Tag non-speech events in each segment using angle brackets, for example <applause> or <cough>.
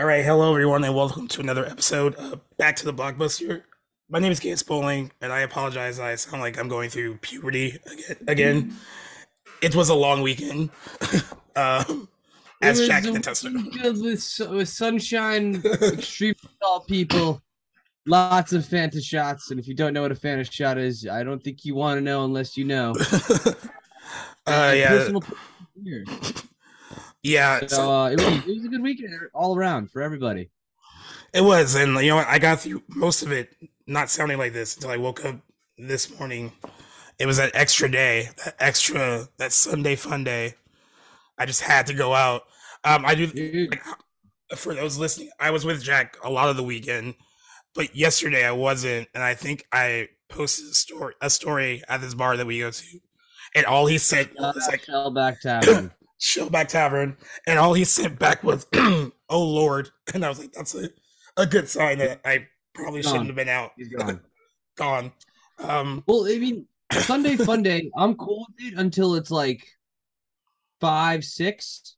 All right, hello everyone, and welcome to another episode of Back to the Blockbuster. My name is Gance Bowling, and I apologize. I sound like I'm going through puberty again. again. It was a long weekend, <laughs> um, as Jack can a attest to. with, with sunshine, extremely tall people, lots of Fanta shots. And if you don't know what a Fanta shot is, I don't think you want to know unless you know. <laughs> uh, yeah, personal. Yeah. So uh, it, was, it was a good weekend all around for everybody. it was, and you know, what, I got through most of it not sounding like this until I woke up this morning. It was that extra day, that extra, that Sunday fun day. I just had to go out. Um, I do. Like, for those listening, I was with Jack a lot of the weekend, but yesterday I wasn't, and I think I posted a story a story at this bar that we go to, and all he said was like Shellback <clears throat> Tavern. Shellback Tavern, and all he sent back was <clears throat> "Oh Lord," and I was like, "That's a, a good sign that I probably Gone. shouldn't have been out." He's gone. <laughs> Gone. Um, Well, I mean, Sunday <laughs> fun day. I'm cool with it until it's like five, six.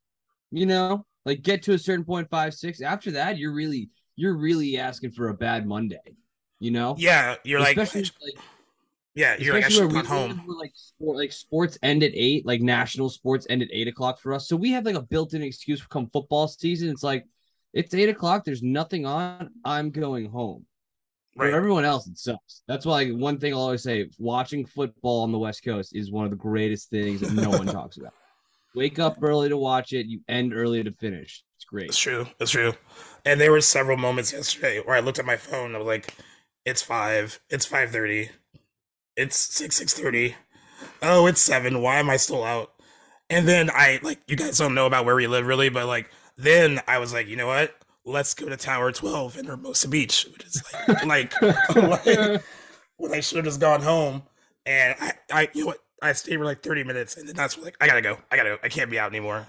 You know, like get to a certain point, five, six. After that, you're really, you're really asking for a bad Monday. You know, yeah, you're like, like, yeah, you're like, I especially should where we gone home. like sport, like sports end at eight, like national sports end at eight o'clock for us. So we have like a built-in excuse for come football season. It's like it's eight o'clock. There's nothing on. I'm going home. For Right. everyone else, it sucks. That's why one thing I'll always say: watching football on the West Coast is one of the greatest things that no one <laughs> talks about. Wake up early to watch it. You end early to finish. It's great. It's true. It's true. And there were several moments yesterday where I looked at my phone. And I was like, "It's five. It's five thirty. It's six six thirty. Oh, it's seven. Why am I still out?" And then I like you guys don't know about where we live really, but like then I was like, you know what? Let's go to Tower Twelve in Hermosa Beach, which is like <laughs> like, like <laughs> when I should have just gone home. And I, I you know what? I stayed for like thirty minutes, and then that's like I gotta go. I gotta. go. I can't be out anymore.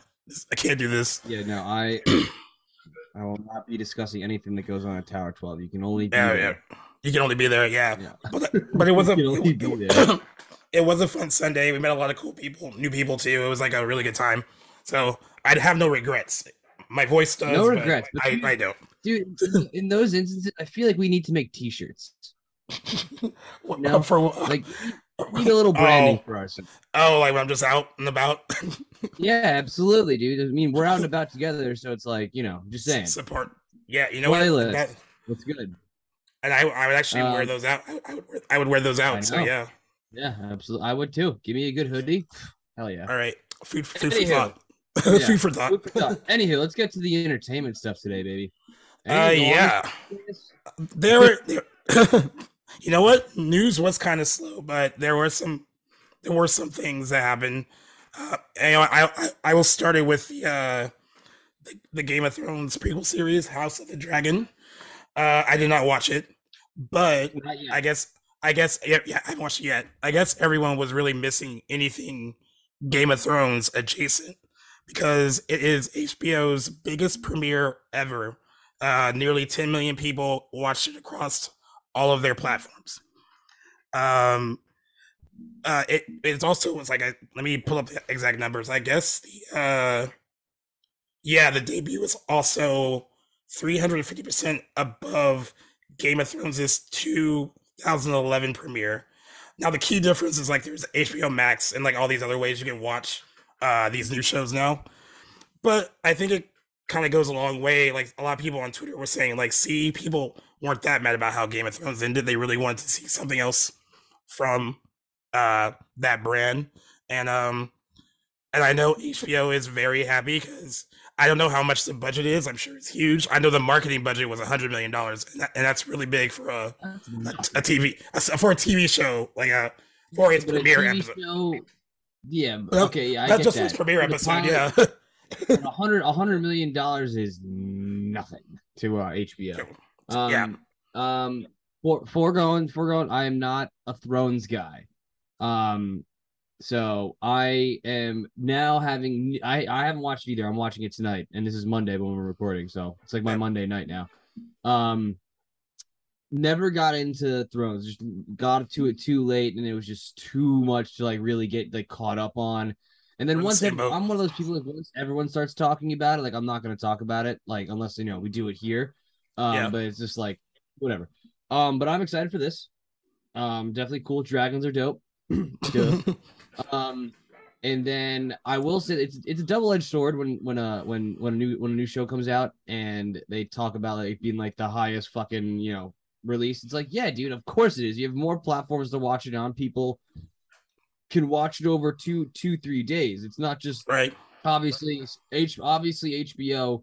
I can't do this. Yeah, no, I <clears throat> I will not be discussing anything that goes on at Tower 12. You can only be oh, Yeah, yeah. You can only be there, yeah. Yeah. But but it was <laughs> a You can only it, <clears throat> it- was a fun Sunday. We met a lot of cool people, new people too. It was like a really good time. So I'd have no regrets. My voice does. No regrets, but I, you- I don't. Dude, in- those instances, I feel like we need to make t-shirts. <laughs> What- No, <laughs> for what- Like need a little branding Oh. for ourselves. oh, like when I'm just out and about. Yeah, absolutely, dude. I mean, we're out and about together, so it's like, you know, just saying. support. Yeah, you know what? Playlist. That, It's good. And I, I would actually wear Um, those out. I, I would wear, I would wear those out. So yeah. Yeah, absolutely. I would too. Give me a good hoodie. Hell yeah. All right. Food, food for thought. <laughs> Yeah. food for thought. Food for thought. Anywho, let's get to the entertainment stuff today, baby. Uh, yeah. there were there, <laughs> you know what news was kind of slow but there were some there were some things that happened uh and, you know, I, I i will start it with the uh the, the game of thrones prequel series house of the dragon uh i did not watch it but i guess i guess yeah, yeah i haven't watched it yet i guess everyone was really missing anything game of thrones adjacent because it is hbo's biggest premiere ever uh, nearly 10 million people watched it across all of their platforms. Um, uh, it it's also it's like a, let me pull up the exact numbers. I guess the uh, yeah, the debut was also 350 percent above Game of Thrones' 2011 premiere. Now the key difference is like there's HBO Max and like all these other ways you can watch uh, these new shows now. But I think it kind of goes a long way. Like a lot of people on Twitter were saying, like, see, people weren't that mad about how Game of Thrones ended. They really wanted to see something else from uh that brand. And um and I know HBO is very happy because I don't know how much the budget is. I'm sure it's huge. I know the marketing budget was hundred million dollars, and, that, and that's really big for a, a, a TV a, for a TV show like a for its But premiere episode. show- yeah. Okay. Yeah. I get just that. its premiere episode, pilot- yeah. <laughs> A hundred, a hundred million dollars is nothing to uh, HBO. Um, Yeah. Um, for foregoing, foregoing. I am not a Thrones guy. Um, so I am now having. I I haven't watched it either. I'm watching it tonight, and this is Monday when we're recording, so it's like my Monday night now. Um, never got into Thrones. Just got to it too late, and it was just too much to like really get like caught up on. And then We're in the once same ev- boat. I'm one of those people that once everyone starts talking about it, like I'm not going to talk about it, like unless you know we do it here. Um, Yeah. but it's just like whatever. Um, but I'm excited for this. Um, definitely cool. Dragons are dope. <laughs> Duh. Um, and then I will say it's it's a double edged sword when when uh when when a new when a new show comes out and they talk about like being like the highest fucking you know release. It's like yeah, dude, of course it is. You have more platforms to watch it on. People can watch it over two two three days. It's not just right. obviously H obviously HBO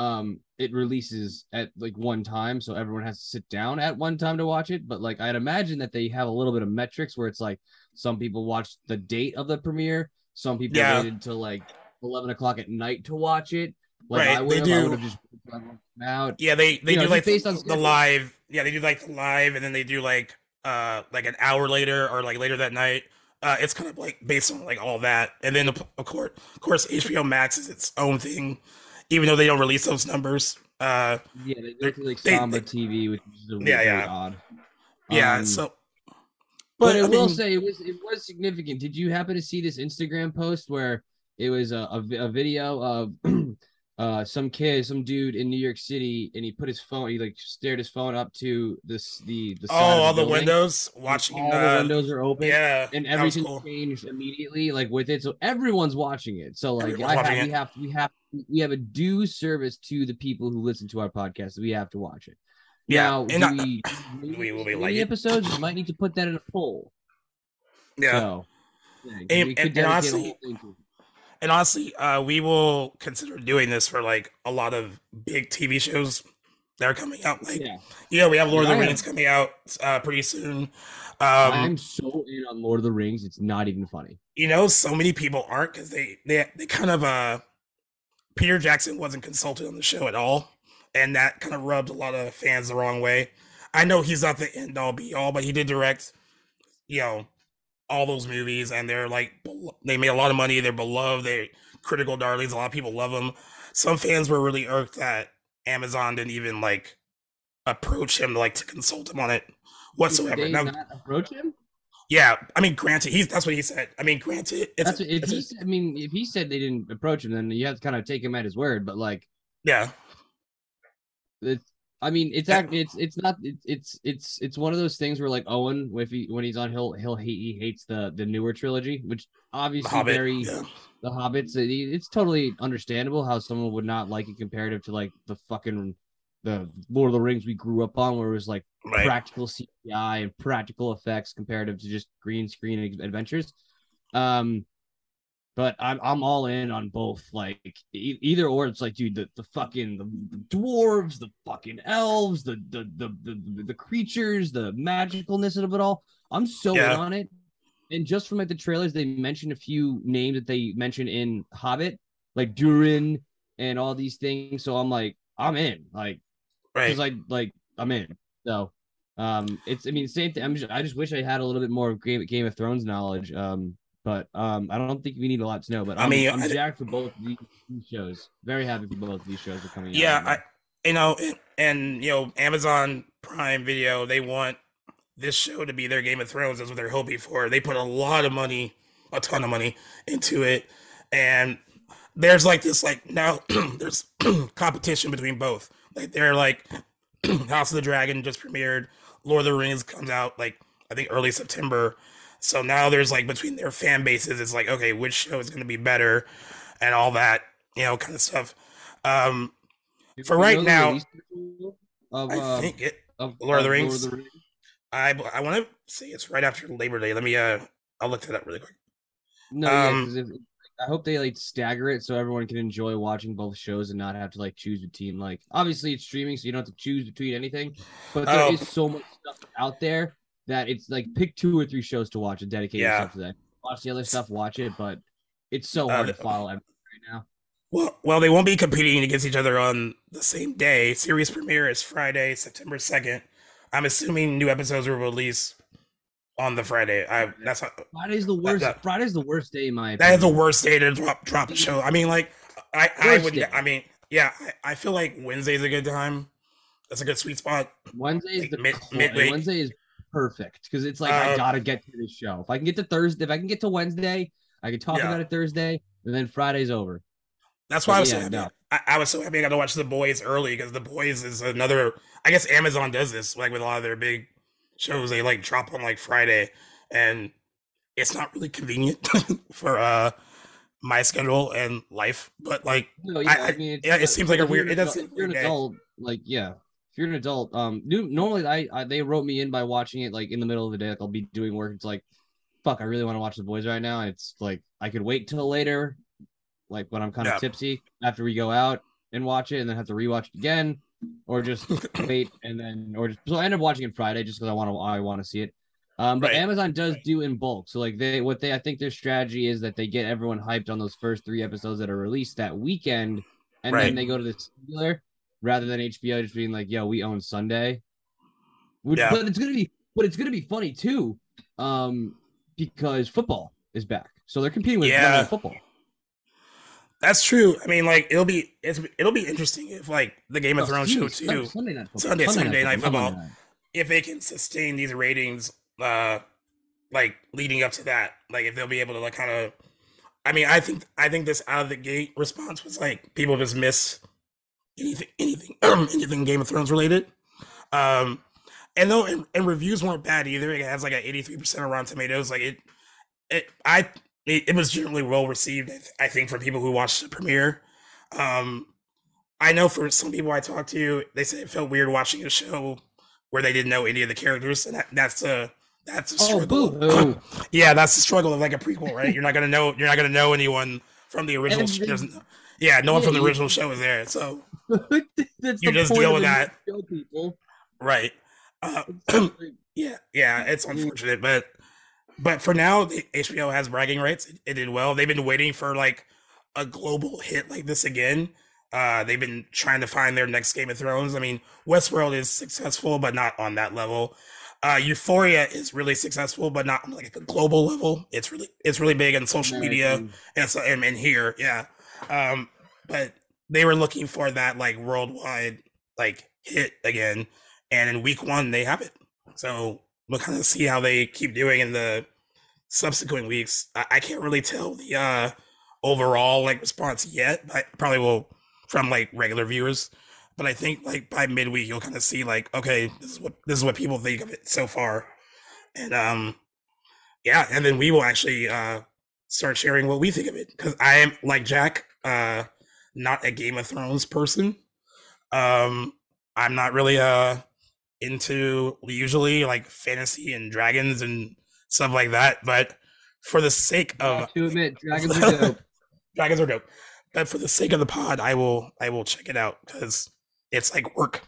um it releases at like one time so everyone has to sit down at one time to watch it but like i'd imagine that they have a little bit of metrics where it's like some people watch the date of the premiere some people Yeah. waited till like 11 o'clock at night to watch it like Right, i they would have i do. would have just out Yeah, they they You do just like based on the live. Yeah, they do like live, and then they do like uh like an hour later or like later that night. Uh, it's kind of like based on like all that, and then of course, of course, HBO Max is its own thing, even though they don't release those numbers. Uh, yeah they go They- through like they- samba they- tv which is a Yeah, yeah. odd yeah, Um, so. But, I, will mean, say it was it was significant. Did you happen to see this Instagram post where it was a, a, a video of <clears throat> uh some kid, some dude in New York City, and he put his phone, he like stared his phone up to this the the oh, all the building, windows watching. all uh, the windows are open. Yeah, And everything cool. changed immediately, like with it. So everyone's watching it. So like, have, watching we have, we have, we have a due service to the people who listen to our podcast. We have to watch it. Yeah, Now, and I- we, <coughs> we- will we many like it? episodes? We might need to put that in a poll. Yeah, So, yeah, And- we could and- and honestly- and honestly, uh, we will consider doing this for like a lot of big TV shows that are coming out. Like, yeah, yeah, we have Lord of the Rings coming out uh, pretty soon. Um, I'm so in on Lord of the Rings. It's not even funny. you know, so many people aren't because they they they kind of uh, Peter Jackson wasn't consulted on the show at all, and that kind of rubbed a lot of fans the wrong way. I know he's not the end all be all, but he did direct, you know, all those movies, and they're like they made a lot of money. They're beloved. They're critical darlings. A lot of people love them. Some fans were really irked that Amazon didn't even like approach him like to consult him on it whatsoever. Now, not approach him? yeah, I mean, granted, he's that's what he said. I mean, granted, it's, That's what, if he. said- I mean, if he said they didn't approach him, then you have to kind of take him at his word. But like, yeah, it's. I mean, it's act. It's it's not. It's it's it's it's one of those things where like Owen, if he when he's on, he'll he'll hate he hates the the newer trilogy, which obviously Hobbit. very yeah. the hobbits it- it's totally understandable how someone would not like it comparative to like the fucking the lord of the rings we grew up on where it was like Right. practical cgi and practical effects comparative to just green screen adventures um but i'm i'm all in on both like e- either or it's like dude the, the fucking the, the dwarves the fucking elves the the, the the the creatures the magicalness of it all i'm so Yeah. in on it and just from like the trailers, they mentioned a few names that they mentioned in Hobbit, like Durin and all these things. So I'm like, I'm in, like, Right. I like I'm in. So, um, it's I mean same thing. I'm just, I just wish I had a little bit more of Game, Game of Thrones knowledge. Um, but um, I don't think we need a lot to know. But I I'm, mean, I'm I- jacked for both these shows. Very happy for both of these shows are coming yeah, out. I, you know, and, and you know, Amazon Prime Video, they want this show to be their Game of Thrones. That's what they're hoping for. They put a lot of money, a ton of money into it, and there's like this, like now <clears throat> there's <clears throat> competition between both. Like they're like <clears throat> House of the Dragon just premiered, Lord of the Rings comes out like I think early September. So now there's like between their fan bases, it's like okay, which show is going to be better, and all that, you know, kind of stuff. Um, for right now, of, I uh, think it. of Lord of the of Rings? Rings? I I want to say it's right after Labor Day. Let me uh, I'll look that up really quick. No, yeah, Um, 'cause if, I hope they like stagger it so everyone can enjoy watching both shows and not have to like choose between like obviously it's streaming so you don't have to choose between anything, but there is Oh. so much stuff out there that it's like pick two or three shows to watch and dedicate Yeah. yourself to that. Watch the other stuff, watch it, but it's so Uh, hard to follow everything right now. Well, well, they won't be competing against each other on the same day. Series premiere is Friday, September second. I'm assuming new episodes will release on the Friday. I that's not, Friday's the worst. that- Friday's the worst day in my that is the worst day to drop drop a show. I mean, like I I would day. I mean yeah I, I feel like Wednesday's a good time. That's a good sweet spot. Wednesday is like the mid-. Wednesday is perfect because it's like I Um, gotta get to this show. If I can get to Thursday, if I can get to Wednesday, I can talk Yeah. about it Thursday, and then Friday's over. That's why But I was so happy. no. I, I was so happy I got to watch The Boys early because The Boys is another. I guess Amazon does this like with a lot of their big shows. They like drop on like Friday, and it's not really convenient <laughs> for uh my schedule and life. But like, No, I- I- mean, it's- yeah, it seems like a weird- it does adult- seem you're an adult, like yeah, if you're an adult, um, new, normally I, I they wrote me in by watching it like in the middle of the day. Like I'll be doing work. It's like, fuck, I really want to watch the boys right now. It's like I could wait till later, like when I'm kind of Yeah. tipsy after we go out and watch it, and then have to rewatch it again, or just <laughs> wait and then or just so I end up watching it Friday just because I want to I want to see it. Um, but Right. Amazon does Right. do in bulk. So like they what they I think their strategy is that they get everyone hyped on those first three episodes that are released that weekend, and Right. then they go to the singular rather than HBO just being like, "Yo, we own Sunday." Which, Yeah. But it's gonna be but it's gonna be funny too, um, because football is back, so they're competing with Yeah. Football. that's true. I mean, like it'll be it's it'll be interesting if like the Game of No, Thrones show too. Sun- Sunday night football. Sunday- Sunday night not football. Night. if they can sustain these ratings uh like leading up to that like if they'll be able to like kind of i mean i think i think this out of the gate response was like people just miss anything anything <clears throat> anything game of thrones related um and though and, and reviews weren't bad either it has like an 83% of rotten tomatoes like it it i it, it was generally well received I th- i think for people who watched the premiere um i know for some people i talked to they said it felt weird watching a show where they didn't know any of the characters, and that, that's a that's the Oh, struggle. boo-hoo. <laughs> yeah, that's the struggle of like a prequel, right? You're not gonna know you're not gonna know anyone from the <laughs> original. sh- And- there's no- yeah, no one Yeah, from the original show is there, so <laughs> That's You the just deal with that. people. right. Uh, <clears throat> yeah, yeah, it's unfortunate, but but for now, HBO has bragging rights. It, it did well. They've been waiting for like a global hit like this again. Uh, they've been trying to find their next Game of Thrones. I mean, Westworld is successful, but not on that level. Uh, Euphoria is really successful, but not on like a global level. It's really it's really big on social media and so and, and here, yeah. Um, but they were looking for that like worldwide like hit again, and in week one they have it. So we'll kind of see how they keep doing in the subsequent weeks. I, I can't really tell the uh overall like response yet. but probably will from like regular viewers. But I think like by midweek you'll kind of see like okay this is what this is what people think of it so far, and um yeah, and then we will actually uh start sharing what we think of it because I am like Jack, uh, not a Game of Thrones person. Um, I'm not really uh into usually like fantasy and dragons and stuff like that, but for the sake of to admit, <laughs> dragons are dope. dragons are dope. But for the sake of the pod, I will I will check it out because it's like work.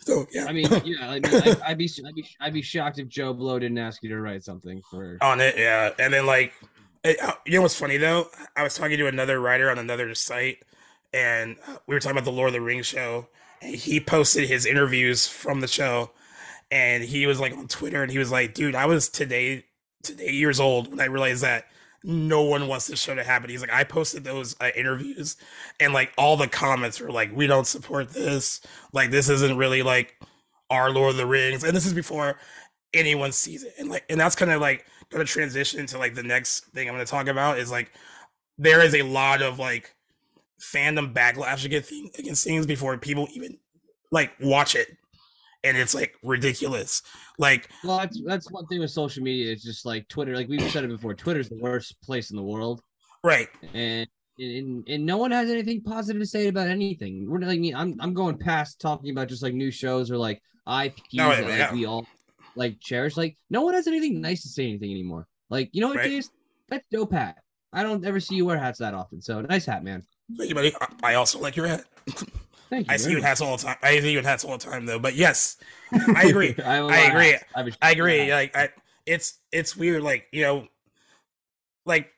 So yeah, I mean, yeah, I mean, I'd, <laughs> I'd be, I'd be, I'd be shocked if Joe Blow didn't ask you to write something for. on it, yeah. And then like, uh, you know what's funny though? I was talking to another writer on another site, and uh, we were talking about the Lord of the Rings show, and he posted his interviews from the show, and he was like on Twitter, and he was like, "Dude, I was today today years old when I realized that." No one wants this show to happen. He's like, I posted those uh, interviews, and like all the comments were like, "We don't support this. Like, this isn't really like our Lord of the Rings." And this is before anyone sees it, and like, and that's kind of like going to transition into like the next thing I'm going to talk about is like there is a lot of like fandom backlash against against things before people even like watch it, and it's like ridiculous. Like, Well, that's that's one thing with social media. It's just like Twitter. Like we've said it before, Twitter's the worst place in the world, right, and and, and no one has anything positive to say about anything. We're like, I'm I'm going past talking about just like new shows or like IPs No, that yeah. like we all like cherish. Like no one has anything nice to say anything anymore. Like you know what, Right. Jace? That's dope hat. I don't ever see you wear hats that often. So nice hat, man. thank you, buddy. I, also like your hat. <laughs> Thank you. I see you in hats all the time. I see you in hats all the time, though. But yes, I <laughs> agree. I, I agree. I have a I shit ton of agree. Like, I, it's it's weird. Like, you know, like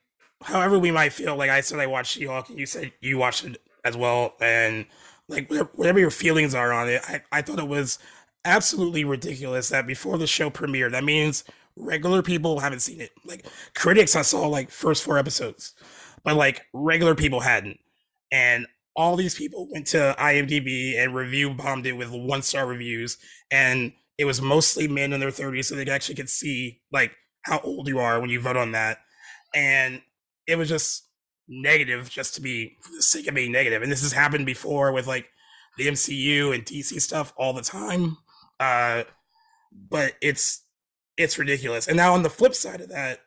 however we might feel. Like I said, I watched She-Hulk, and you said you watched it as well, and like whatever, whatever your feelings are on it, I, I thought it was absolutely ridiculous that before the show premiered, that means regular people haven't seen it. Like critics, I saw like first four episodes, but like regular people hadn't, and all these people went to IMDb and review bombed it with one star reviews, and it was mostly men in their 30s, so they actually could see like how old you are when you vote on that. and it was just negative just to be for the sake of being negative. And this has happened before with like the MCU and DC stuff all the time. Uh, but it's it's ridiculous. And now on the flip side of that,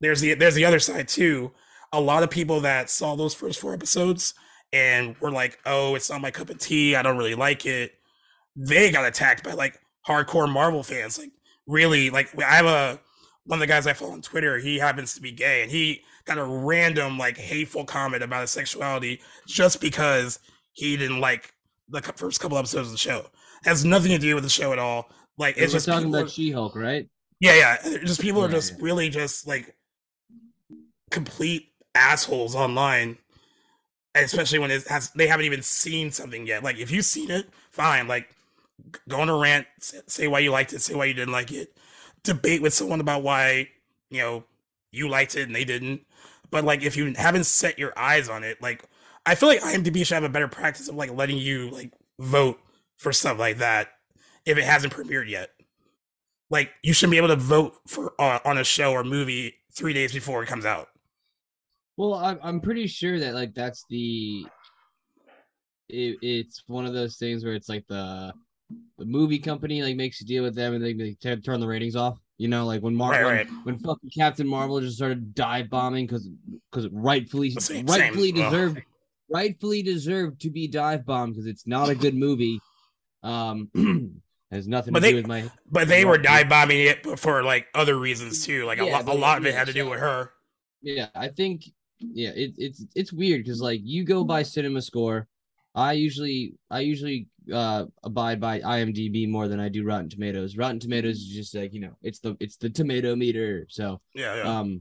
there's the there's the other side too. A lot of people that saw those first four episodes and were like, "Oh, it's not my cup of tea. I don't really like it." They got attacked by like hardcore Marvel fans. Like, really, like I have a one of the guys I follow on Twitter. He happens to be gay, and he got a random like hateful comment about his sexuality just because he didn't like the first couple episodes of the show. Has nothing to do with the show at all. Like it's just talking about She-Hulk, right? Yeah, yeah. Just people are just really just like complete assholes online. Especially when it has they haven't even seen something yet. Like if you've seen it, fine. Like go on a rant, say why you liked it, say why you didn't like it. Debate with someone about why, you know, you liked it and they didn't. But like if you haven't set your eyes on it, like I feel like IMDb should have a better practice of like letting you like vote for stuff like that if it hasn't premiered yet. Like you shouldn't be able to vote for uh, on a show or movie three days before it comes out. Well, I'm I'm pretty sure that like that's the it, it's one of those things where it's like the the movie company like makes a deal with them and they, they t- turn the ratings off. You know, like when Marvel Right, right. when fucking Captain Marvel just started dive bombing because because rightfully same- rightfully same. Deserved rightfully deserved to be dive bombed because it's not a good movie. Um, <clears throat> has nothing But to they- do with my But they were dive bombing it for like other reasons too. Like a Yeah, lot, a lot of it had to do with her. Yeah, I think yeah, it, it's it's weird because like you go by Cinema Score. I usually I usually uh abide by IMDb more than I do Rotten Tomatoes. Rotten Tomatoes is just like you know it's the it's the tomato meter. So Yeah, yeah. um,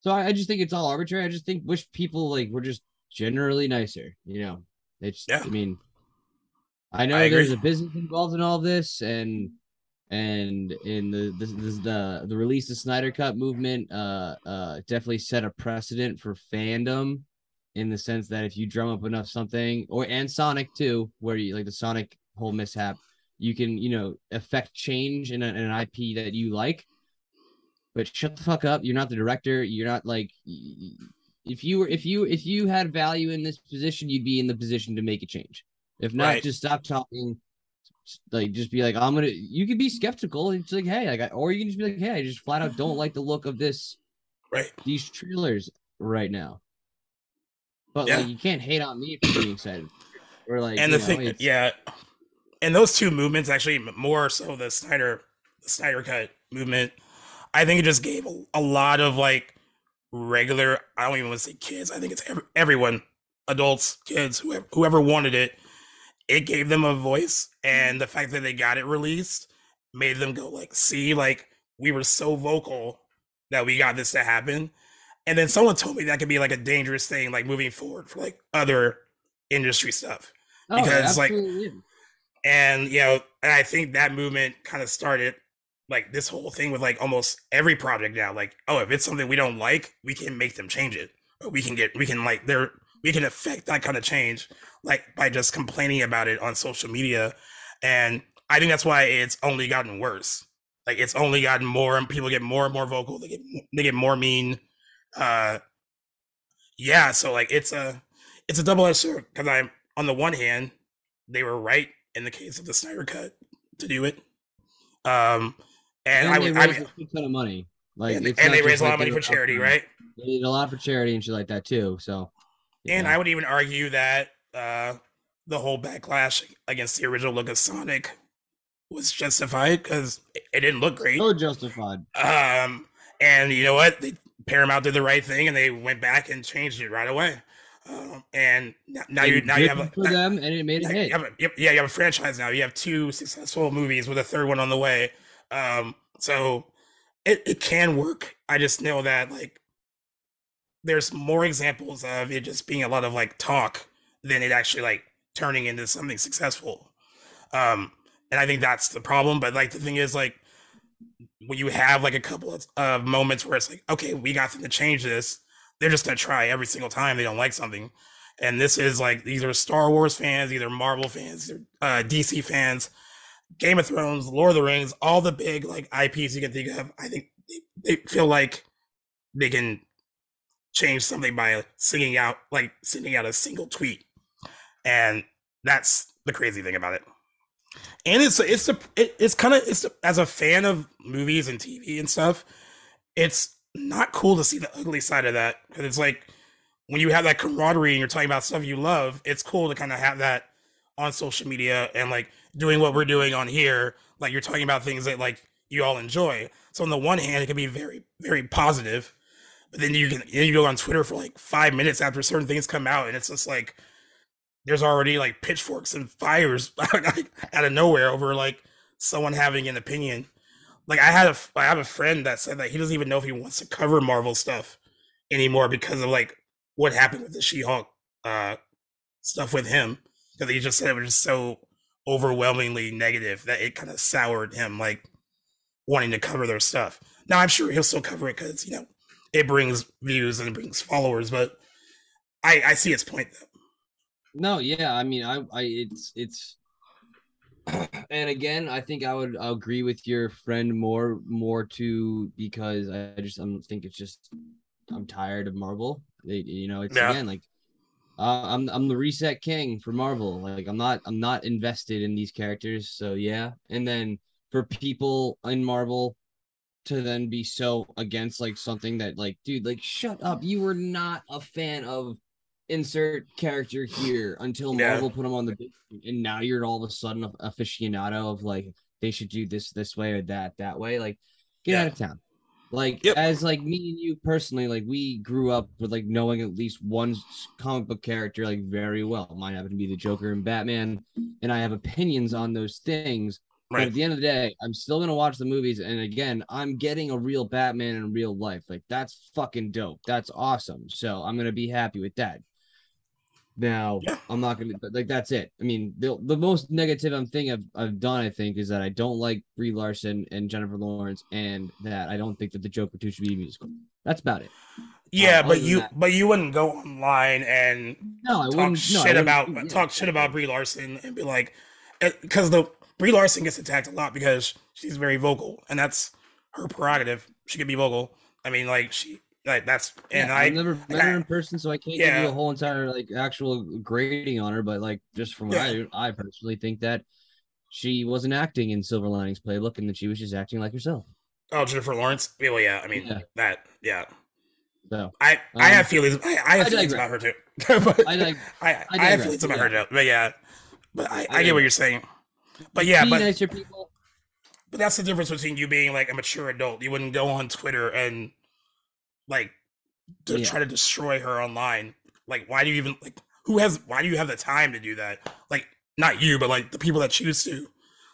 so I, I just think it's all arbitrary. I just think wish people like were just generally nicer. You know, it's Yeah. I mean, I know I there's a business involved in all this, and and in the this, this the the release of Snyder Cut movement, uh, uh, definitely set a precedent for fandom, in the sense that if you drum up enough something, or and Sonic too, where you like the Sonic whole mishap, you can you know affect change in, a, in an IP that you like. But shut the fuck up! You're not the director. You're not like if you were if you if you had value in this position, you'd be in the position to make a change. If not, Right. just stop talking. Like, just be like, I'm gonna. You could be skeptical. It's like, hey, like, I, or you can just be like, hey, I just flat out don't like the look of this right. these trailers right now. But Yeah. like, you can't hate on me for being excited. Or like, and the know, thing, yeah, and those two movements actually more so the Snyder, the Snyder cut movement. I think it just gave a, a lot of like regular. I don't even want to say kids. I think it's ev- everyone, adults, kids, whoever whoever wanted it. It gave them a voice, mm-hmm. and the fact that they got it released made them go like, "See, like we were so vocal that we got this to happen." And then someone told me that could be like a dangerous thing, like moving forward for like other industry stuff Oh, because, like, is. and you know and i think that movement kind of started like this whole thing with like almost every project now like oh if it's something we don't like we can make them change it or we can get we can like there we can affect that kind of change like by just complaining about it on social media and i think that's why it's only gotten worse like it's only gotten more and people get more and more vocal they get they get more mean uh yeah so like it's a it's a double-edged sword because i'm on the one hand they were right in the case of the Snyder cut to do it. Um, and, And I would, I would a ton of money. Like, and, and they raised a lot of money for charity, right? They did a lot for charity and shit like that too. So, And yeah. I would even argue that uh, the whole backlash against the original look of Sonic was justified because it, didn't look great. so justified. Um, and you know what? They, Paramount did the right thing, and they went back and changed it right away. Um, and now, now you now you have a, for them, and it made a hit. you have a, yeah, you have a franchise now. You have two successful movies with a third one on the way. Um, so it, it can work. I just know that like there's more examples of it just being a lot of like talk than it actually like turning into something successful. Um, and I think that's the problem. But like the thing is like when you have like a couple of uh, moments where it's like, okay, we got them to change this, they're just gonna try every single time they don't like something. And this is like these are Star Wars fans, either Marvel fans, uh, DC fans, Game of Thrones, Lord of the Rings, all the big like IPs you can think of. I think they, they feel like they can change something by singing out like sending out a single tweet, and that's the crazy thing about it. And it's it's a it, it's kind of it's as a fan of movies and TV and stuff, it's not cool to see the ugly side of that because it's like when you have that camaraderie and you're talking about stuff you love, it's cool to kind of have that on social media and like doing what we're doing on here. Like you're talking about things that like you all enjoy. So on the one hand, it can be very, very positive, but then you can then you go on Twitter for like five minutes after certain things come out, and it's just like there's already like pitchforks and fires <laughs> out of nowhere over like someone having an opinion. Like I had a I have a friend that said that he doesn't even know if he wants to cover Marvel stuff anymore because of like what happened with the She-Hulk uh, stuff with him. Because he just said it was just so overwhelmingly negative that it kind of soured him, like wanting to cover their stuff. Now I'm sure he'll still cover it because you know it brings views and it brings followers, but I I see its point though. No, yeah, I mean, I, I, it's, it's, <clears throat> and again, I think I would agree with your friend more, more too, because I just, I don't think it's just, I'm tired of Marvel. They, you know, it's yeah. again like, uh, I'm, I'm the reset king for Marvel. Like, I'm not, I'm not invested in these characters. So yeah, and then for people in Marvel to then be so against like something that like, dude, like, shut up. You were not a fan of insert character here until Marvel put them on the big and now you're all of a sudden a aficionado of like they should do this this way or that that way. Like, get yeah. out of town. Like yep. as like me and you personally, like we grew up with like knowing at least one comic book character like very well. Mine happened to be the Joker and Batman, and I have opinions on those things. Right. But at the end of the day, I'm still gonna watch the movies. And again, I'm getting a real Batman in real life. Like that's fucking dope. That's awesome. So I'm gonna be happy with that. Now yeah. I'm not gonna like that's it. I mean, the the most negative I'm thing I've I've done, I think, is that I don't like Brie Larson and Jennifer Lawrence, and that I don't think that the Joker two should be musical. That's about it. Yeah, uh, but you that, but you wouldn't go online and no, I talk shit no, about yeah. talk shit about Brie Larson and be like, because eh, the Brie Larson gets attacked a lot because she's very vocal, and that's her prerogative. She can be vocal. I mean, like she like that's and yeah, I I've never met her in person, so I can't yeah. give you a whole entire like actual grading on her. But like just from what yeah. I I personally think that she wasn't acting in Silver Linings Playbook, and that she was just acting like herself. Oh, Jennifer Lawrence. Yeah, well, yeah. I mean yeah. that. Yeah. So I um, I have feelings. I, I have I feelings about her too. <laughs> but I, dig- I, I, I, have feelings about her too. But yeah, but I, I, get what you're saying. But yeah, but nicer people. But that's the difference between you being like a mature adult. You wouldn't go on Twitter and like to yeah. try to destroy her online. Like, why do you even like? Who has? Why do you have the time to do that? Like, not you, but like the people that choose to.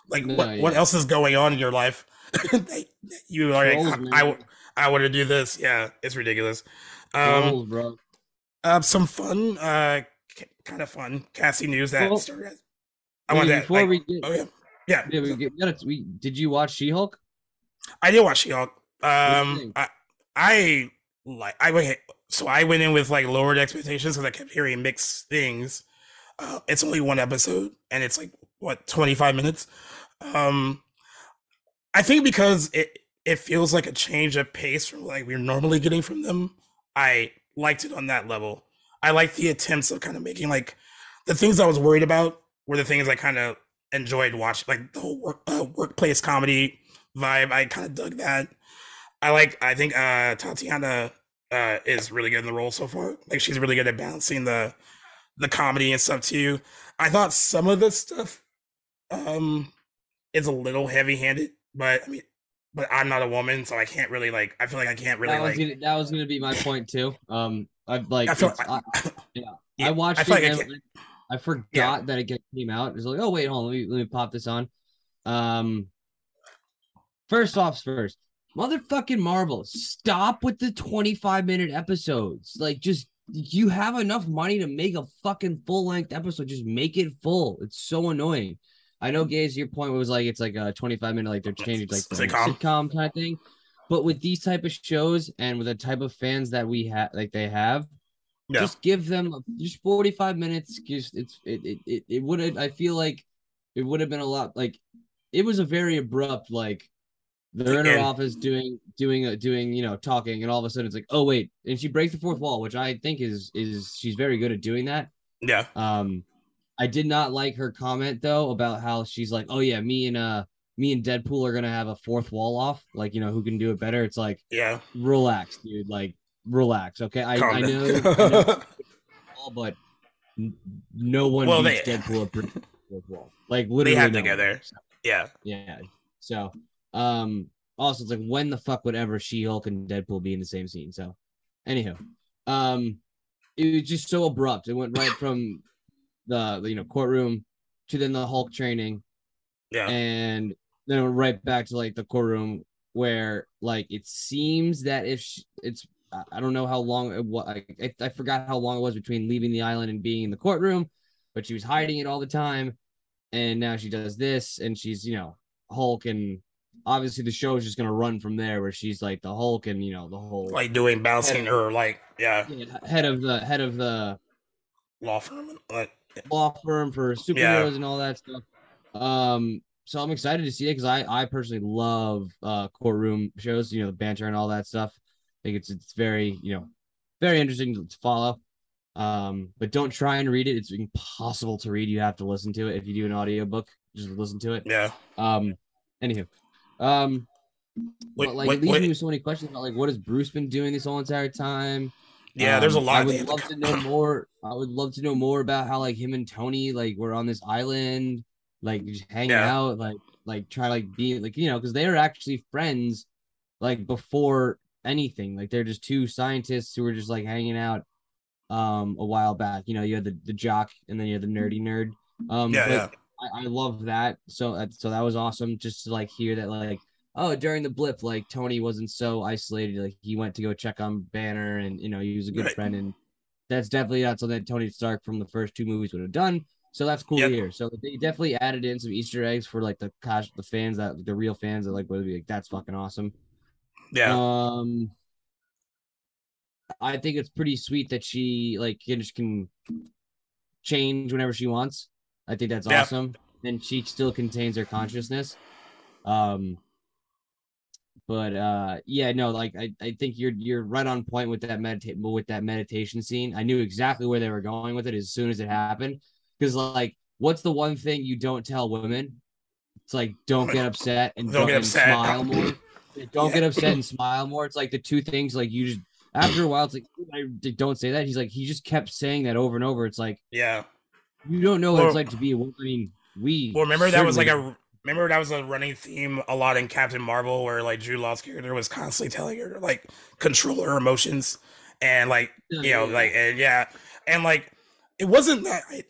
Like, no, what yeah. what else is going on in your life? <laughs> you are like, I, I, I want to do this. Yeah, it's ridiculous. Um, bro. Uh, some fun, uh, kind of fun Cassie news that well, started. I want to before like, we get, oh yeah, yeah. yeah we, get, we, did you watch She Hulk? I did watch She Hulk. Um, I I like I went so I went in with like lowered expectations because I kept hearing mixed things. Uh, it's only one episode and it's like what 25 minutes. Um, I think because it it feels like a change of pace from like we're normally getting from them. I liked it on that level. I liked the attempts of kind of making like the things I was worried about were the things I kind of enjoyed watching, like the whole work, uh, workplace comedy vibe. I kind of dug that. I like. I think uh, Tatiana uh, is really good in the role so far. Like she's really good at balancing the the comedy and stuff too. I thought some of the stuff um is a little heavy handed, but I mean, but I'm not a woman, so I can't really like. I feel like I can't really that was like. Gonna, that was gonna be my point too. Um, I've like. I, feel, I, yeah, <coughs> yeah, I watched I it. Like I, forgot yeah. that it came out. It was like, oh wait, hold on, let me let me pop this on. Um, first off, first, motherfucking Marvel, stop with the 25 minute episodes. Like, just you have enough money to make a fucking full length episode. Just make it full. It's so annoying. I know, Gaze, your point was like it's like a 25 minute, like they're changing like sitcom. sitcom type thing. But with these type of shows and with the type of fans that we have, like they have, yeah. just give them just 45 minutes. Just it's it it it, it would have. I feel like it would have been a lot like it was a very abrupt like They're in her And- office doing doing uh, doing you know talking, and all of a sudden it's like, oh wait, and she breaks the fourth wall, which I think is is she's very good at doing that. Yeah. Um, I did not like her comment though about how she's like, oh yeah, me and uh me and Deadpool are gonna have a fourth wall off, like you know who can do it better. It's like Yeah. relax, dude, like relax, okay. I, I know, I <laughs> know but no one Well, beats they- Deadpool at breaking the fourth wall. Like literally, have no to go one. So- yeah. yeah. So, um, also it's like when the fuck would ever She Hulk and Deadpool be in the same scene? So, anyhow, um, it was just so abrupt. It went right from <laughs> the, you know courtroom to then the Hulk training, Yeah. and then it went right back to like the courtroom where like it seems that if she, it's I- don't know how long it was. I, I I forgot how long it was between leaving the island and being in the courtroom, but she was hiding it all the time, and now she does this, and she's you know Hulk, and obviously the show is just gonna run from there, where she's like the Hulk, and you know the whole like doing bouncing her like yeah yeah, head of the head of the law firm. Like, law firm for superheroes and all that stuff. Um, so I'm excited to see it because I I personally love uh courtroom shows, you know, the banter and all that stuff. I think it's it's very you know very interesting to follow. Um, but don't try and read it; it's impossible to read. You have to listen to it. If you do an audiobook, just listen to it. yeah. Um, anywho, um, Wait, but like wait, it leaves wait. me with so many questions about like what has Bruce been doing this whole entire time? Yeah, there's a Um, lot. I would love co- to know <clears throat> more. I would love to know more about how like him and Tony like were on this island, like just hanging Yeah. out, like like try like be like you know because they are actually friends, like before anything. Like they're just two scientists who were just like hanging out, um, a while back. You know, you had the the jock and then you had the nerdy nerd. Um, Yeah, but yeah. I, I love that. So that so that was awesome just to like hear that like oh during the blip like Tony wasn't so isolated like he went to go check on Banner and you know he was a good Right. friend and that's definitely not something that Tony Stark from the first two movies would have done. So that's cool Yep. to hear. So they definitely added in some Easter eggs for like the cash the fans that the real fans that like would be like that's fucking awesome. Yeah. Um, I think it's pretty sweet that she like can just can change whenever she wants. I think that's Yeah. awesome, and she still contains her consciousness. Um, but uh, yeah, no, like I, I think you're you're right on point with that meditate with that meditation scene. I knew exactly where they were going with it as soon as it happened, because like, what's the one thing you don't tell women? It's like don't get upset and Don't don't, get upset. smile more. <laughs> Don't Yeah. get upset and smile more. It's like the two things. Like you just after a while, it's like I don't say that. He's like he just kept saying that over and over. It's like yeah. You don't know what Well- it's like to be. I mean, we Well, remember that was like a remember that was a running theme a lot in Captain Marvel, where like Jude Law's character was constantly telling her to like control her emotions, and like you know, like and yeah, and like it wasn't that. I,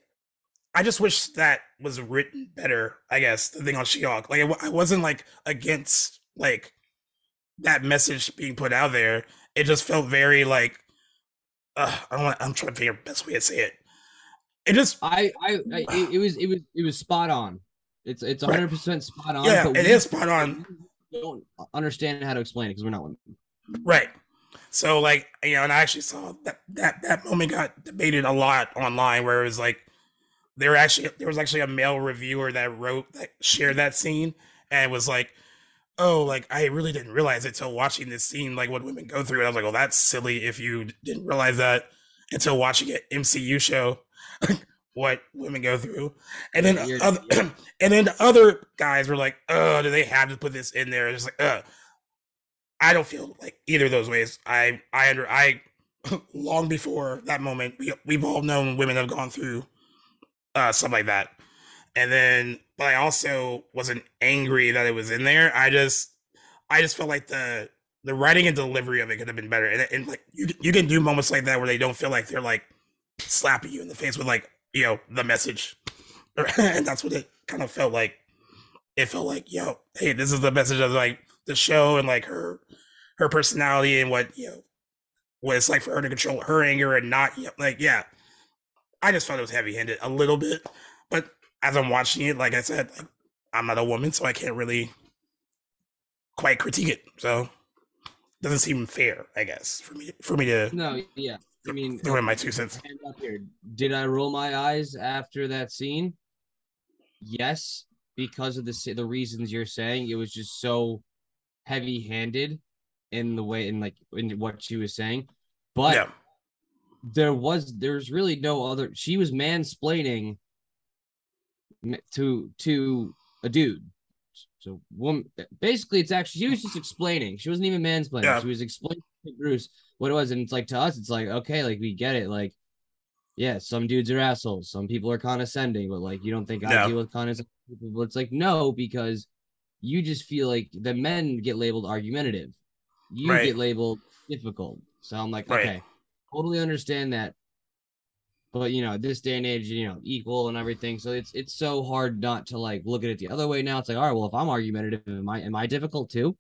I just wish that was written better. I guess the thing on She-Hulk, like it, I wasn't like against like that message being put out there. It just felt very like. Uh, I don't want. I'm trying to figure out the best way to say it. It just I, I, I it, was, it was, it was spot on. It's, it's Right. 100 percent spot on. yeah, it is spot on. Don't understand how to explain it because we're not women. Right. So like you know, and I actually saw that that that moment got debated a lot online, where it was like there actually there was actually a male reviewer that wrote that shared that scene and was like, oh, like I really didn't realize it till watching this scene, like what women go through. And I was like, well, that's silly if you didn't realize that until watching an MCU show. <laughs> what women go through and then You're- other, yeah. <clears throat> and then the other guys were like oh do they have to put this in there it's like uh I don't feel like either of those ways. I I under I <laughs> long before that moment, we we've all known women have gone through uh stuff like that. And then but I also wasn't angry that it was in there. I just I just felt like the the writing and delivery of it could have been better. And, and like you you can do moments like that where they don't feel like they're like slapping you in the face with like, you know, the message. <laughs> and that's what it kind of felt like. It felt like, yo, hey, this is the message of like the show and like her her personality and what you know what it's like for her to control her anger and not you know, like yeah i just felt it was heavy handed a little bit but as i'm watching it like i said like, i'm not a woman so i can't really quite critique it so doesn't seem fair i guess for me for me to No, yeah. I mean, throw in my two cents hand up here. Did I roll my eyes after that scene? Yes, because of the the reasons you're saying. It was just so heavy-handed in the way in like in what she was saying, but yeah, there was there's really no other. She was mansplaining to to a dude. So woman, basically, it's actually she was just explaining. She wasn't even mansplaining. Yeah. She was explaining to Bruce what it was, and it's like to us, it's like okay, like we get it. Like, yeah, some dudes are assholes. Some people are condescending, but like you don't think I deal with condescending people? It's like no, because you just feel like the men get labeled argumentative. You Right. get labeled difficult. So I'm like, Right. okay, totally understand that. But you know, this day and age, you know, equal and everything. So it's it's so hard not to like look at it the other way now. It's like, all right, well, if I'm argumentative, am I am I difficult too?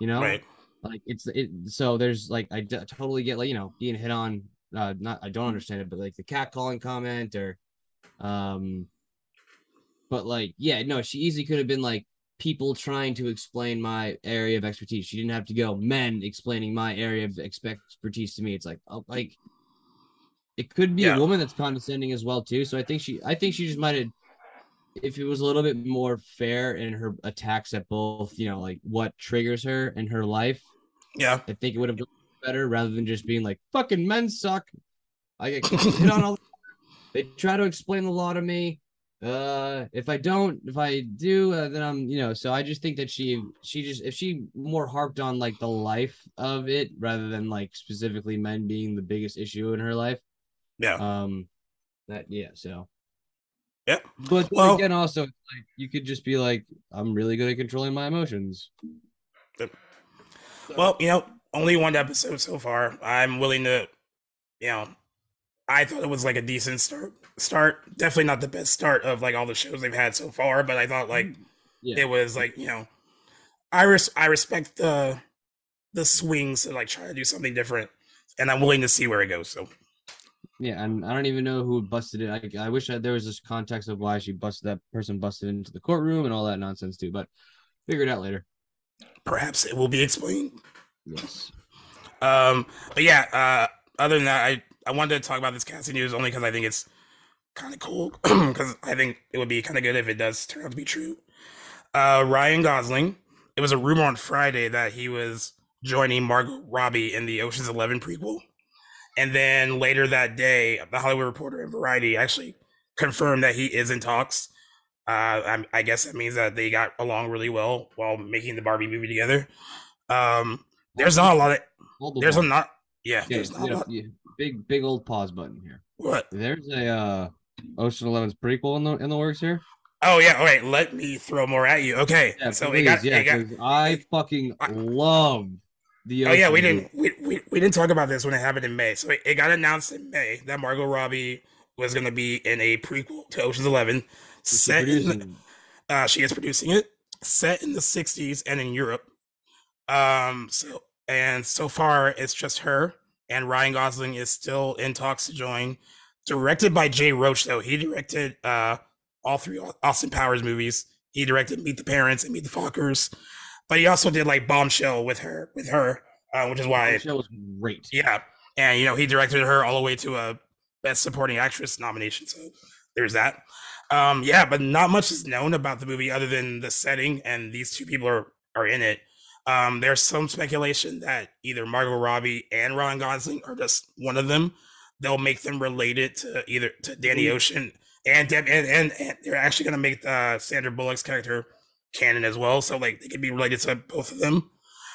You know, right. Like it's it. So there's like I d- totally get like you know being hit on. Uh, not I don't understand it, but like the cat calling comment or, um, but like yeah, no, she easily could have been like people trying to explain my area of expertise. She didn't have to go men explaining my area of expertise to me. It's like oh, like it could be Yeah. a woman that's condescending as well too. So I think she I think she just might have if it was a little bit more fair in her attacks at both, you know, like what triggers her in her life, Yeah, I think it would have been better rather than just being like fucking men suck. I get hit <laughs> on all. They try to explain the law to me. Uh, if I don't, if I do, uh, then I'm, you know. So I just think that she, she just, if she more harped on like the life of it rather than like specifically men being the biggest issue in her life. yeah, Um, that yeah. So yeah. but Well- again, also like you could just be like, I'm really good at controlling my emotions. Well, you know, only one episode so far. I'm willing to, you know, I thought it was like a decent start. Start definitely not the best start of like all the shows they've had so far, but I thought like Yeah. it was like you know, I res- I respect the the swings to like try to do something different, and I'm willing to see where it goes. So Yeah, and I don't even know who busted it. I, I wish that there was this context of why she busted that person busted into the courtroom and all that nonsense too, but figure it out later. Perhaps it will be explained. Yes. Um, but yeah, uh, other than that, I, I wanted to talk about this casting news only because I think it's kind of cool. <clears throat> Because I think it would be kind of good if it does turn out to be true. Uh, Ryan Gosling. It was a rumor on Friday that he was joining Margot Robbie in the Ocean's Eleven prequel, and then later that day, the Hollywood Reporter and Variety actually confirmed that he is in talks. Uh, I, I guess that means that they got along really well while making the Barbie movie together. Um, there's not a lot of Hold the there's a not yeah, Yeah, there's not you a lot. yeah, big big old pause button here. What? There's a uh Ocean Eleven's prequel in the in the works here. Oh yeah, all right, let me throw more at you. Okay. So please, it got, yeah, got I fucking I- love the Oh yeah, we didn't we, we, we didn't talk about this when it happened in May. So it, it got announced in May that Margot Robbie was gonna be in a prequel to Ocean's Eleven. Set in the, uh, she is producing it, set in the '60s and in Europe. Um, so and so far it's just her and Ryan Gosling is still in talks to join. Directed by Jay Roach, though he directed uh all three Austin Powers movies. He directed Meet the Parents and Meet the Fockers, but he also did like Bombshell with her, with her, uh, which is why show was great. yeah, and you know he directed her all the way to a Best Supporting Actress nomination. So there's that. Um, yeah, but not much is known about the movie other than the setting, and these two people are are in it. Um, there's some speculation that either Margot Robbie and Ryan Gosling are just one of them. They'll make them related to either to Danny Ocean and Deb, and, and, and they're actually gonna make uh, Sandra Bullock's character canon as well. So like they could be related to both of them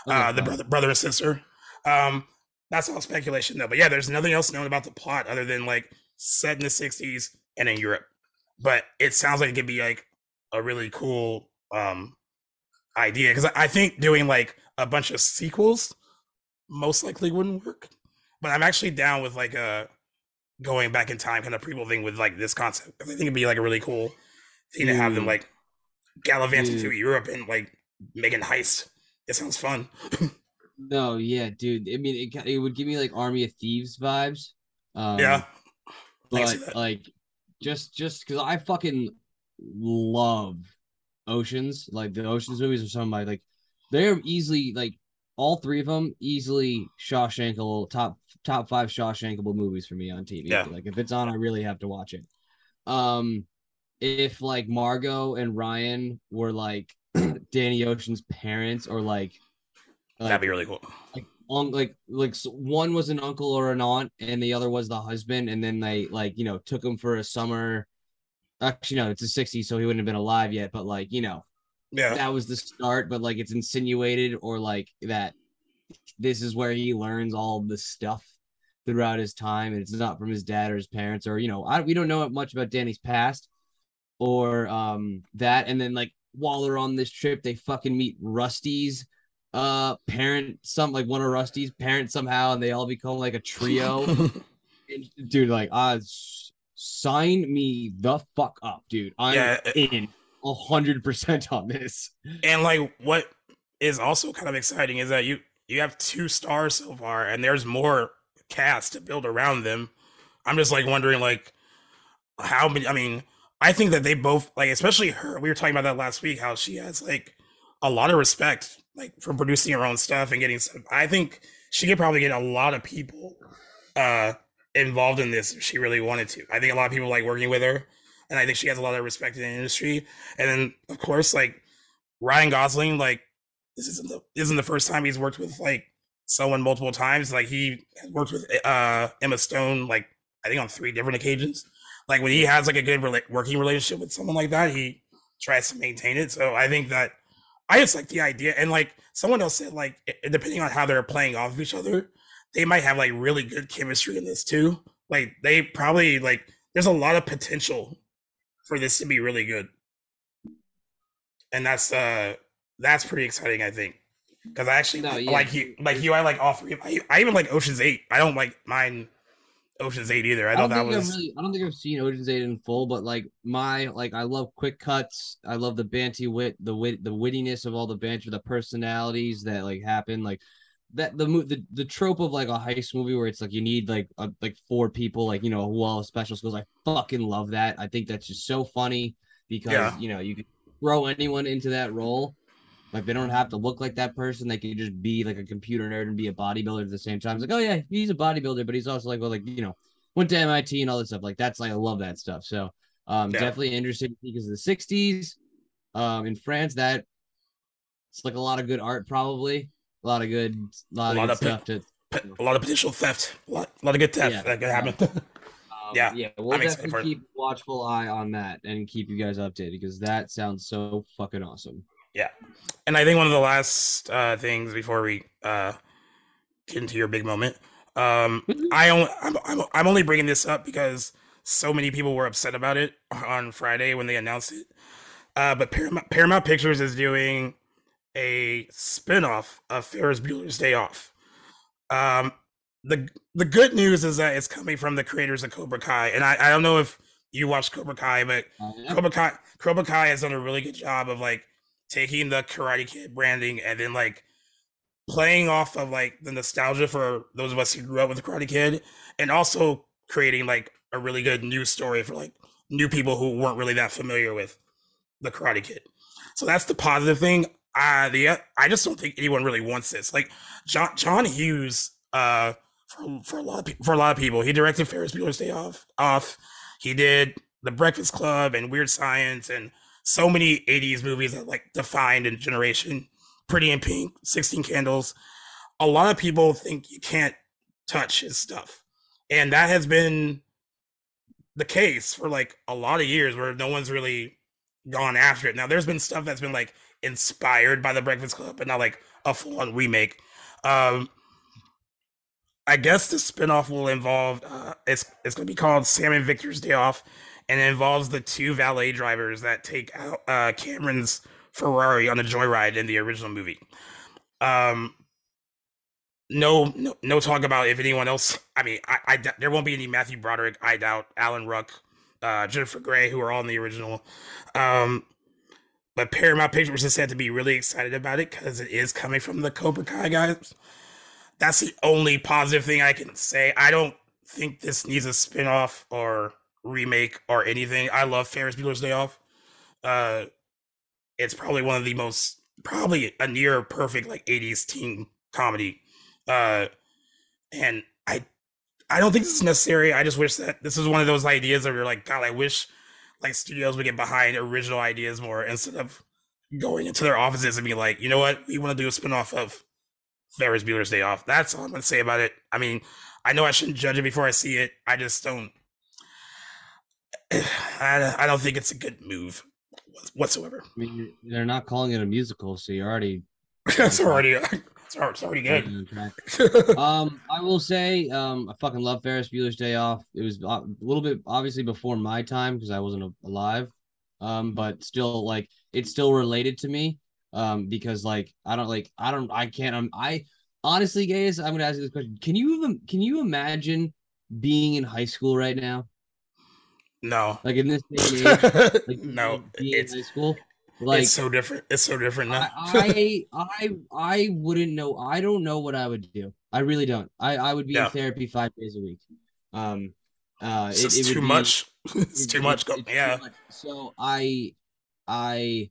Okay, uh, the brother, brother and sister. Um, that's all speculation though. But yeah, there's nothing else known about the plot other than like set in the '60s and in Europe. But it sounds like it could be like a really cool um idea because I I think doing like a bunch of sequels most likely wouldn't work. But I'm actually down with like a going back in time kind of prequel thing with like this concept. I think it'd be like a really cool thing to have them like gallivanting Dude. through Europe and like making heist. It sounds fun. <laughs> No, yeah, dude. I mean, it, it would give me like Army of Thieves vibes. Um, yeah. But like, just just because I fucking love Oceans, like the Oceans movies are some of my like, they're easily like all three of them easily Shawshankable top top five Shawshankable movies for me on TV. Yeah. Like if it's on, I really have to watch it. Um, if like Margot and Ryan were like <clears throat> Danny Ocean's parents or like Like, That'd be really cool. like on like like one was an uncle or an aunt and the other was the husband and then they like you know took him for a summer actually no it's a 60s so he wouldn't have been alive yet but like you know Yeah. that was the start but like it's insinuated or like that this is where he learns all the stuff throughout his time and it's not from his dad or his parents or you know I, we don't know much about danny's past or um that and then like while they're on this trip they fucking meet rusty's uh parent some like one of rusty's parents somehow and they all become like a trio. <laughs> And, dude like uh sign me the fuck up dude. I'm Yeah. in a hundred percent on this. And like what is also kind of exciting is that you you have two stars so far and there's more cast to build around them. I'm just like wondering like how many i mean i think that they both like especially her we were talking about that last week how she has like a lot of respect like for producing her own stuff and getting stuff i think she could probably get a lot of people uh involved in this if she really wanted to i think a lot of people like working with her and i think she has a lot of respect in the industry and then of course like Ryan Gosling, like this isn't the isn't the first time he's worked with like someone multiple times. Like he worked with uh Emma Stone, like I think on three different occasions. Like when he has like a good rela- working relationship with someone like that, he tries to maintain it. So I think that I just like the idea. And like someone else said, like depending on how they're playing off of each other, they might have like really good chemistry in this too. Like they probably like there's a lot of potential for this to be really good and that's uh that's pretty exciting i think because i actually No, like, yeah. like you like you i like all three I, I even like oceans eight i don't like mind oceans eight either i I don't that think was I've really, I don't think I've seen Ocean's Eight in full, but like my like I love quick cuts. I love the banty wit, the wit, the wittiness of all the banter, the personalities that like happen. Like that the the the trope of like a heist movie where it's like you need like a, like four people, like you know who all special skills. I fucking love that. I think that's just so funny because Yeah. you know you can throw anyone into that role. Like they don't have to look like that person. They can just be like a computer nerd and be a bodybuilder at the same time. It's like, oh yeah, he's a bodybuilder, but he's also like, well, like you know, went to MIT and all this stuff. Like that's like I love that stuff. So um Yeah. definitely interesting because of the 60s. Um in France, that it's like a lot of good art, probably. A lot of good lot, A lot of, of stuff to P- a lot of potential theft a lot, a lot of good theft Yeah. that could happen <laughs> um, <laughs> Yeah, yeah, we'll I'm definitely keep watchful eye on that and keep you guys updated because that sounds so fucking awesome. And i think one of the last uh things before we uh get into your big moment um i only I'm, I'm, I'm only bringing this up because so many people were upset about it on friday when they announced it. Uh but paramount, paramount pictures is doing a spin-off of ferris bueller's day off. Um the the good news is that it's coming from the creators of cobra kai and i, I don't know if you watched cobra kai but Uh, yeah. Cobra Kai, Cobra Kai has done a really good job of like taking the Karate Kid branding and then like playing off of like the nostalgia for those of us who grew up with Karate Kid, and also creating like a really good news story for like new people who weren't really that familiar with the Karate Kid. So that's the positive thing. Uh the I just don't think anyone really wants this. Like John John Hughes, uh, for for a lot of for a lot of people, he directed Ferris Bueller's Day Off. Off, he did The Breakfast Club and Weird Science and so many 80s movies that like defined a generation. Pretty in Pink, 16 Candles. A lot of people think you can't touch his stuff. And that has been the case for like a lot of years where no one's really gone after it. Now there's been stuff that's been like inspired by the Breakfast Club, but not like a full-on remake. Um I guess the spinoff will involve uh, it's it's gonna be called Sam and Victor's Day Off, and it involves the two valet drivers that take out uh, Cameron's Ferrari on a joyride in the original movie. Um, no, no, no talk about if anyone else. I mean, I, I there won't be any Matthew Broderick. I doubt Alan Ruck, uh, Jennifer Grey, who are all in the original. Um, but Paramount Pictures is said to be really excited about it because it is coming from the Cobra Kai guys. That's the only positive thing I can say. I don't think this needs a spin-off or remake or anything. I love Ferris Bueller's Day Off. Uh, it's probably one of the most, probably a near perfect like '80s teen comedy. Uh, and I, I don't think this is necessary. I just wish that this is one of those ideas that you're like, God, I wish like studios would get behind original ideas more instead of going into their offices and be like, you know what, we want to do a spin-off of Ferris Bueller's Day Off. That's all I'm gonna say about it. I mean, I know I shouldn't judge it before I see it. I just don't. I, I don't think it's a good move whatsoever. I mean, they're not calling it a musical, so you're already. <laughs> it's already. It's already good. <laughs> um, I will say, um, I fucking love Ferris Bueller's Day Off. It was a little bit obviously before my time because I wasn't alive. Um, but still, like, it's still related to me. Um, because like I don't like I don't I can't I honestly, guys, I'm gonna ask you this question. Can you can you imagine being in high school right now? No. Like in this day age, <laughs> like no, it's high school. Like it's so different. It's so different now. I, <laughs> I I wouldn't know. I don't know what I would do. I really don't. I I would be in therapy five days a week. Um, uh, it's it, it too, be, much. <laughs> it's too much. It's yeah. Too much. So I I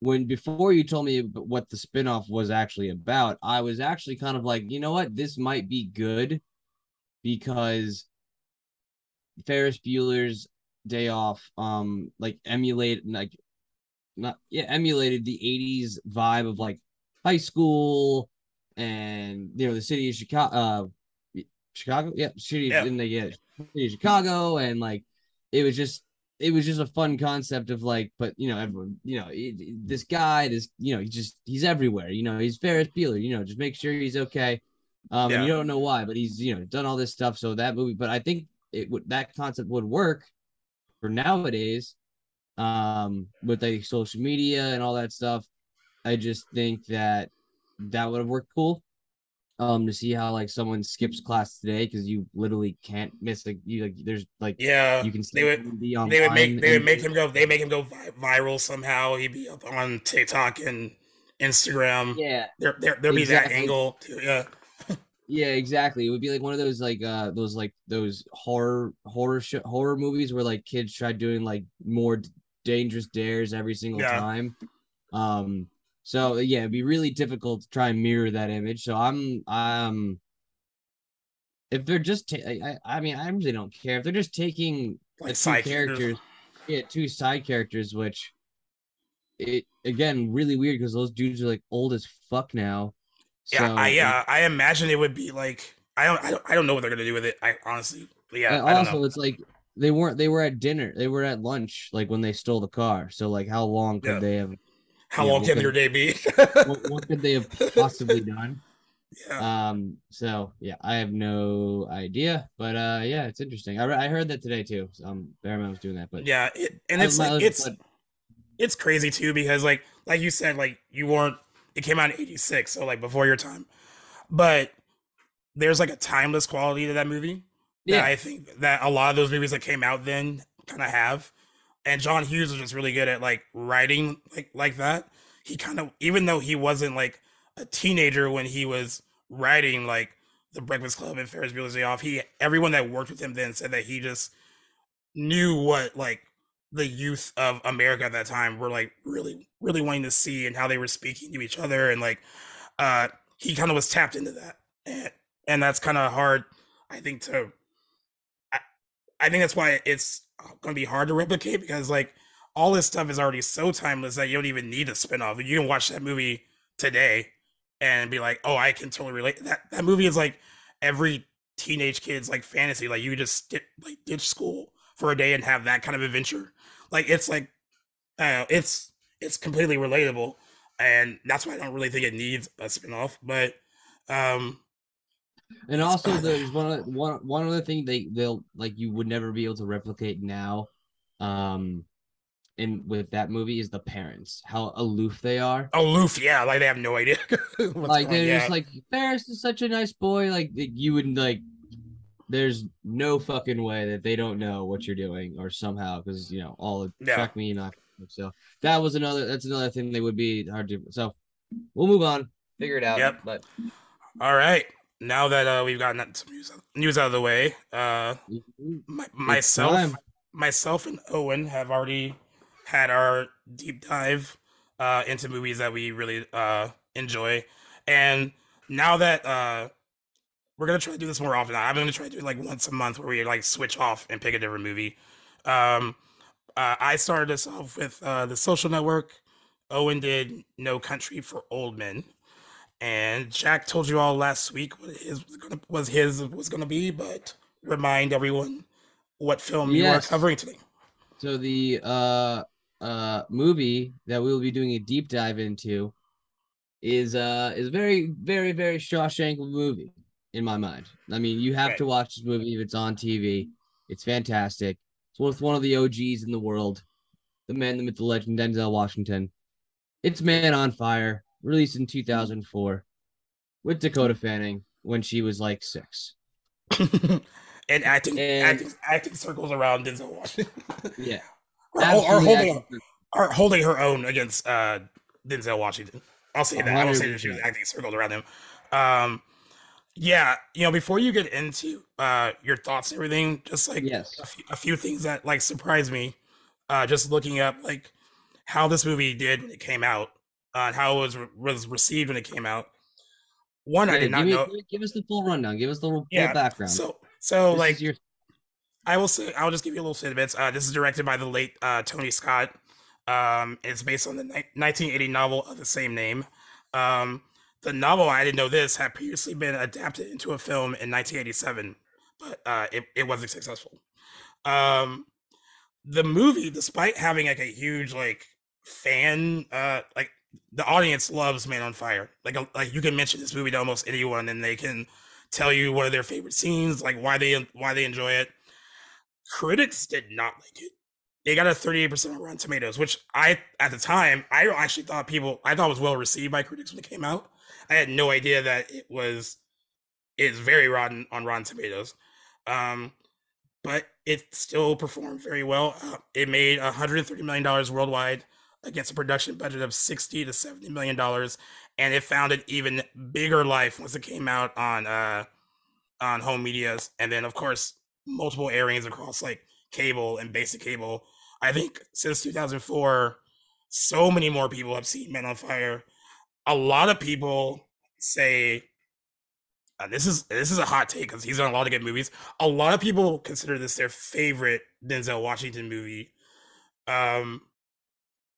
when before you told me what the spinoff was actually about, I was actually kind of like, you know what, this might be good because Ferris Bueller's Day Off, um, like emulate like not yeah, emulated the 80s vibe of like high school and you know the city of Chicago uh Chicago, yeah, city yeah. in the yeah, city of Chicago and like it was just it was just a fun concept of like, but you know, everyone, you know, it, this guy, this, you know, he just he's everywhere. You know, he's Ferris Bueller. You know, just make sure he's okay. Um, yeah. and you don't know why, but he's you know done all this stuff. So that movie, but I think it would that concept would work for nowadays, um, with like social media and all that stuff. I just think that that would have worked cool um to see how like someone skips class today because you literally can't miss like you like there's like yeah you can they would be on they would make they would make him go they make him go viral somehow he'd be up on TikTok and Instagram yeah there there exactly. be that angle too, yeah yeah exactly it would be like one of those like uh those like those horror horror sh- horror movies where like kids try doing like more dangerous dares every single yeah. time um so yeah, it'd be really difficult to try and mirror that image. So I'm um if they're just ta- I, I mean I really don't care if they're just taking like two characters, characters, yeah, two side characters, which it again really weird because those dudes are like old as fuck now. So, yeah, I yeah, I imagine it would be like I don't I don't I don't know what they're gonna do with it. I honestly, yeah. also, it's like they weren't they were at dinner, they were at lunch, like when they stole the car. So like, how long could yeah. they have how long can could, your day be? <laughs> what, what, could they have possibly done? Yeah. Um. So yeah, I have no idea, but uh, yeah, it's interesting. I, I heard that today too. Um, Paramount was doing that, but yeah, it, and it's like it's it's crazy too because like like you said, like you weren't. It came out in '86, so like before your time, but there's like a timeless quality to that movie. Yeah, I think that a lot of those movies that came out then kind of have and John Hughes was just really good at like writing like like that. He kind of even though he wasn't like a teenager when he was writing like The Breakfast Club and Ferris Bueller's Day Off, he everyone that worked with him then said that he just knew what like the youth of America at that time were like really really wanting to see and how they were speaking to each other and like uh he kind of was tapped into that and, and that's kind of hard I think to I, I think that's why it's going to be hard to replicate because like all this stuff is already so timeless that you don't even need a spinoff. You can watch that movie today and be like, "Oh, I can totally relate." That that movie is like every teenage kid's like fantasy. Like you just get like ditch school for a day and have that kind of adventure. Like it's like, I know, it's it's completely relatable, and that's why I don't really think it needs a spinoff. But um, and also, there's one one one other thing they they'll like you would never be able to replicate now, um, in with that movie is the parents how aloof they are. Aloof, yeah, like they have no idea. <laughs> like they're just like Ferris is such a nice boy. Like you would like. There's no fucking way that they don't know what you're doing or somehow because you know all yeah. track me not. So that was another. That's another thing they would be hard to. So we'll move on. Figure it out. Yep. But all right now that uh, we've gotten some news, news out of the way, uh, mm-hmm. my, myself, myself and Owen have already had our deep dive uh, into movies that we really uh, enjoy, and now that uh, we're gonna try to do this more often, I'm gonna try to do it like once a month where we like switch off and pick a different movie. Um, uh, I started us off with uh, the Social Network. Owen did No Country for Old Men And Jack told you all last week what his was gonna, was his was going to be, but remind everyone what film you are covering today. So the uh uh movie that we will be doing a deep dive into is uh is very very very Shawshank movie in my mind. I mean, you have Right. to watch this movie if it's on TV. It's fantastic. It's with one of the OGs in the world, the man, the myth, the legend, Denzel Washington. It's Man on Fire, released in 2004, with Dakota Fanning when she was like six. <laughs> and acting, And- acting, acting circles around Denzel Washington, <laughs> Yeah, or, or holding, acting- or holding her own against uh, Denzel Washington. I'll say that. I don't say that she was acting circles around him. Um, yeah, you know, before you get into uh, your thoughts and everything, just like yes. a few, a few things that like surprised me, uh, just looking up like how this movie did when it came out, uh, and how it was was received when it came out. One, I did not me- know. give- us the full rundown. Give us the full Yeah, background. So, so This like your I will say, I'll just give you a little tidbits. Uh, this is directed by the late uh, Tony Scott. Um, it's based on the ni- 1980 novel of the same name. Um, the novel, I didn't know this, had previously been adapted into a film in 1987, but uh, it, it wasn't successful. Um, the movie, despite having like a huge like fan, uh, like the audience loves Man on Fire. Like, like you can mention this movie to almost anyone, and they can tell you one of their favorite scenes, like why they why they enjoy it critics did not like it. They got a 38% on Rotten Tomatoes, which I at the time I actually thought people I thought was well received by critics when it came out. I had no idea that it was it's very rotten on Rotten Tomatoes. Um but it still performed very well. Uh, it made 130 million dollars worldwide against a production budget of 60 to 70 million dollars and it found an even bigger life once it came out on uh on home medias and then of course multiple airings across like cable and basic cable. I think since 2004, so many more people have seen Men on Fire. A lot of people say uh, this is this is a hot take because he's done a lot of good movies. A lot of people consider this their favorite Denzel Washington movie. Um,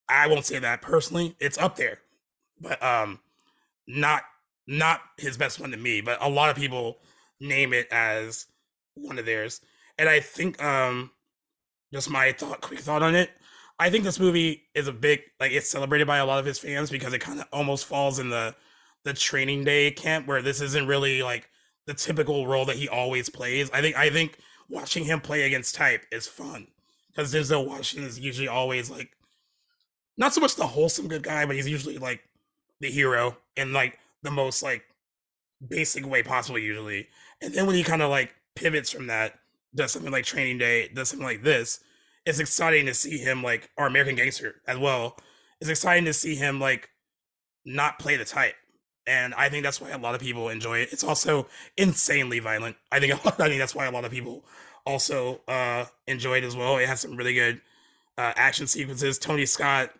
I won't say that personally; it's up there, but um, not not his best one to me. But a lot of people name it as one of theirs. And I think um just my thought quick thought on it. I think this movie is a big like it's celebrated by a lot of his fans because it kind of almost falls in the the training day camp where this isn't really like the typical role that he always plays. I think I think watching him play against type is fun because Denzel Washington is usually always like not so much the wholesome good guy, but he's usually like the hero in like the most like basic way possible usually. And then when he kind of like pivots from that, does something like Training Day, does something like this, it's exciting to see him like our American Gangster as well. It's exciting to see him like not play the type. And I think that's why a lot of people enjoy it. It's also insanely violent. I think <laughs> I think that's why a lot of people also uh enjoy it as well. It has some really good uh action sequences. Tony Scott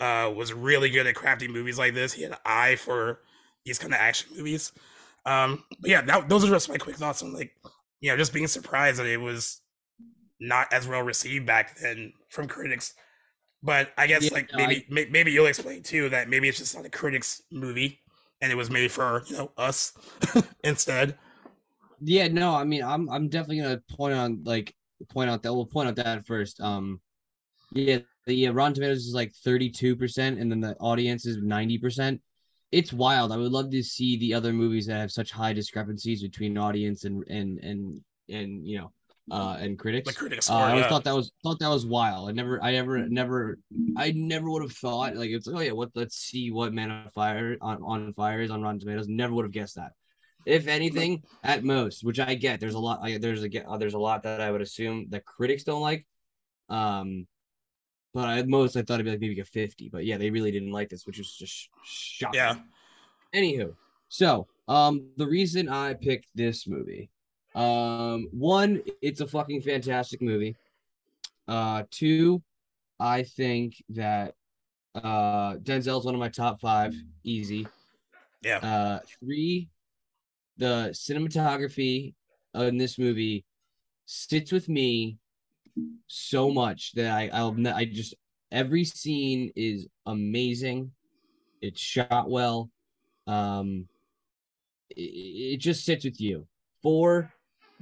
uh was really good at crafting movies like this. He had an eye for these kind of action movies. Um but yeah, that, those are just my quick thoughts on like you know, just being surprised that it was not as well received back then from critics. But I guess Yeah, like no, maybe may, maybe you'll explain too that maybe it's just not a critics movie and it was made for you know us <laughs> instead. Yeah, no, I mean, I'm I'm definitely gonna point on like point out that we'll point out that first. Um, yeah, the uh, Rotten Tomatoes is like 32 percent, and then the audience is 90 percent. It's wild. I would love to see the other movies that have such high discrepancies between audience and and and and you know, uh, and critics. The critics Uh, I always yeah. thought that was thought that was wild. I never, I never, never, I never would have thought like it's like, oh yeah, what? Let's see what Man on Fire on on Fire is on Rotten Tomatoes. Never would have guessed that. If anything, at most, which I get, there's a lot. I, there's a get, uh, there's a lot that I would assume that critics don't like. Um, but at most, I thought it'd be like maybe a fifty. But yeah, they really didn't like this, which was just shocking. Yeah. Anywho, so um, the reason I picked this movie, um, one, it's a fucking fantastic movie. Uh, two, I think that uh Denzel's one of my top five, easy. Yeah. Uh, three, the cinematography in this movie sits with me so much that I I'll I just every scene is amazing. It's shot well. um, it, it just sits with you. For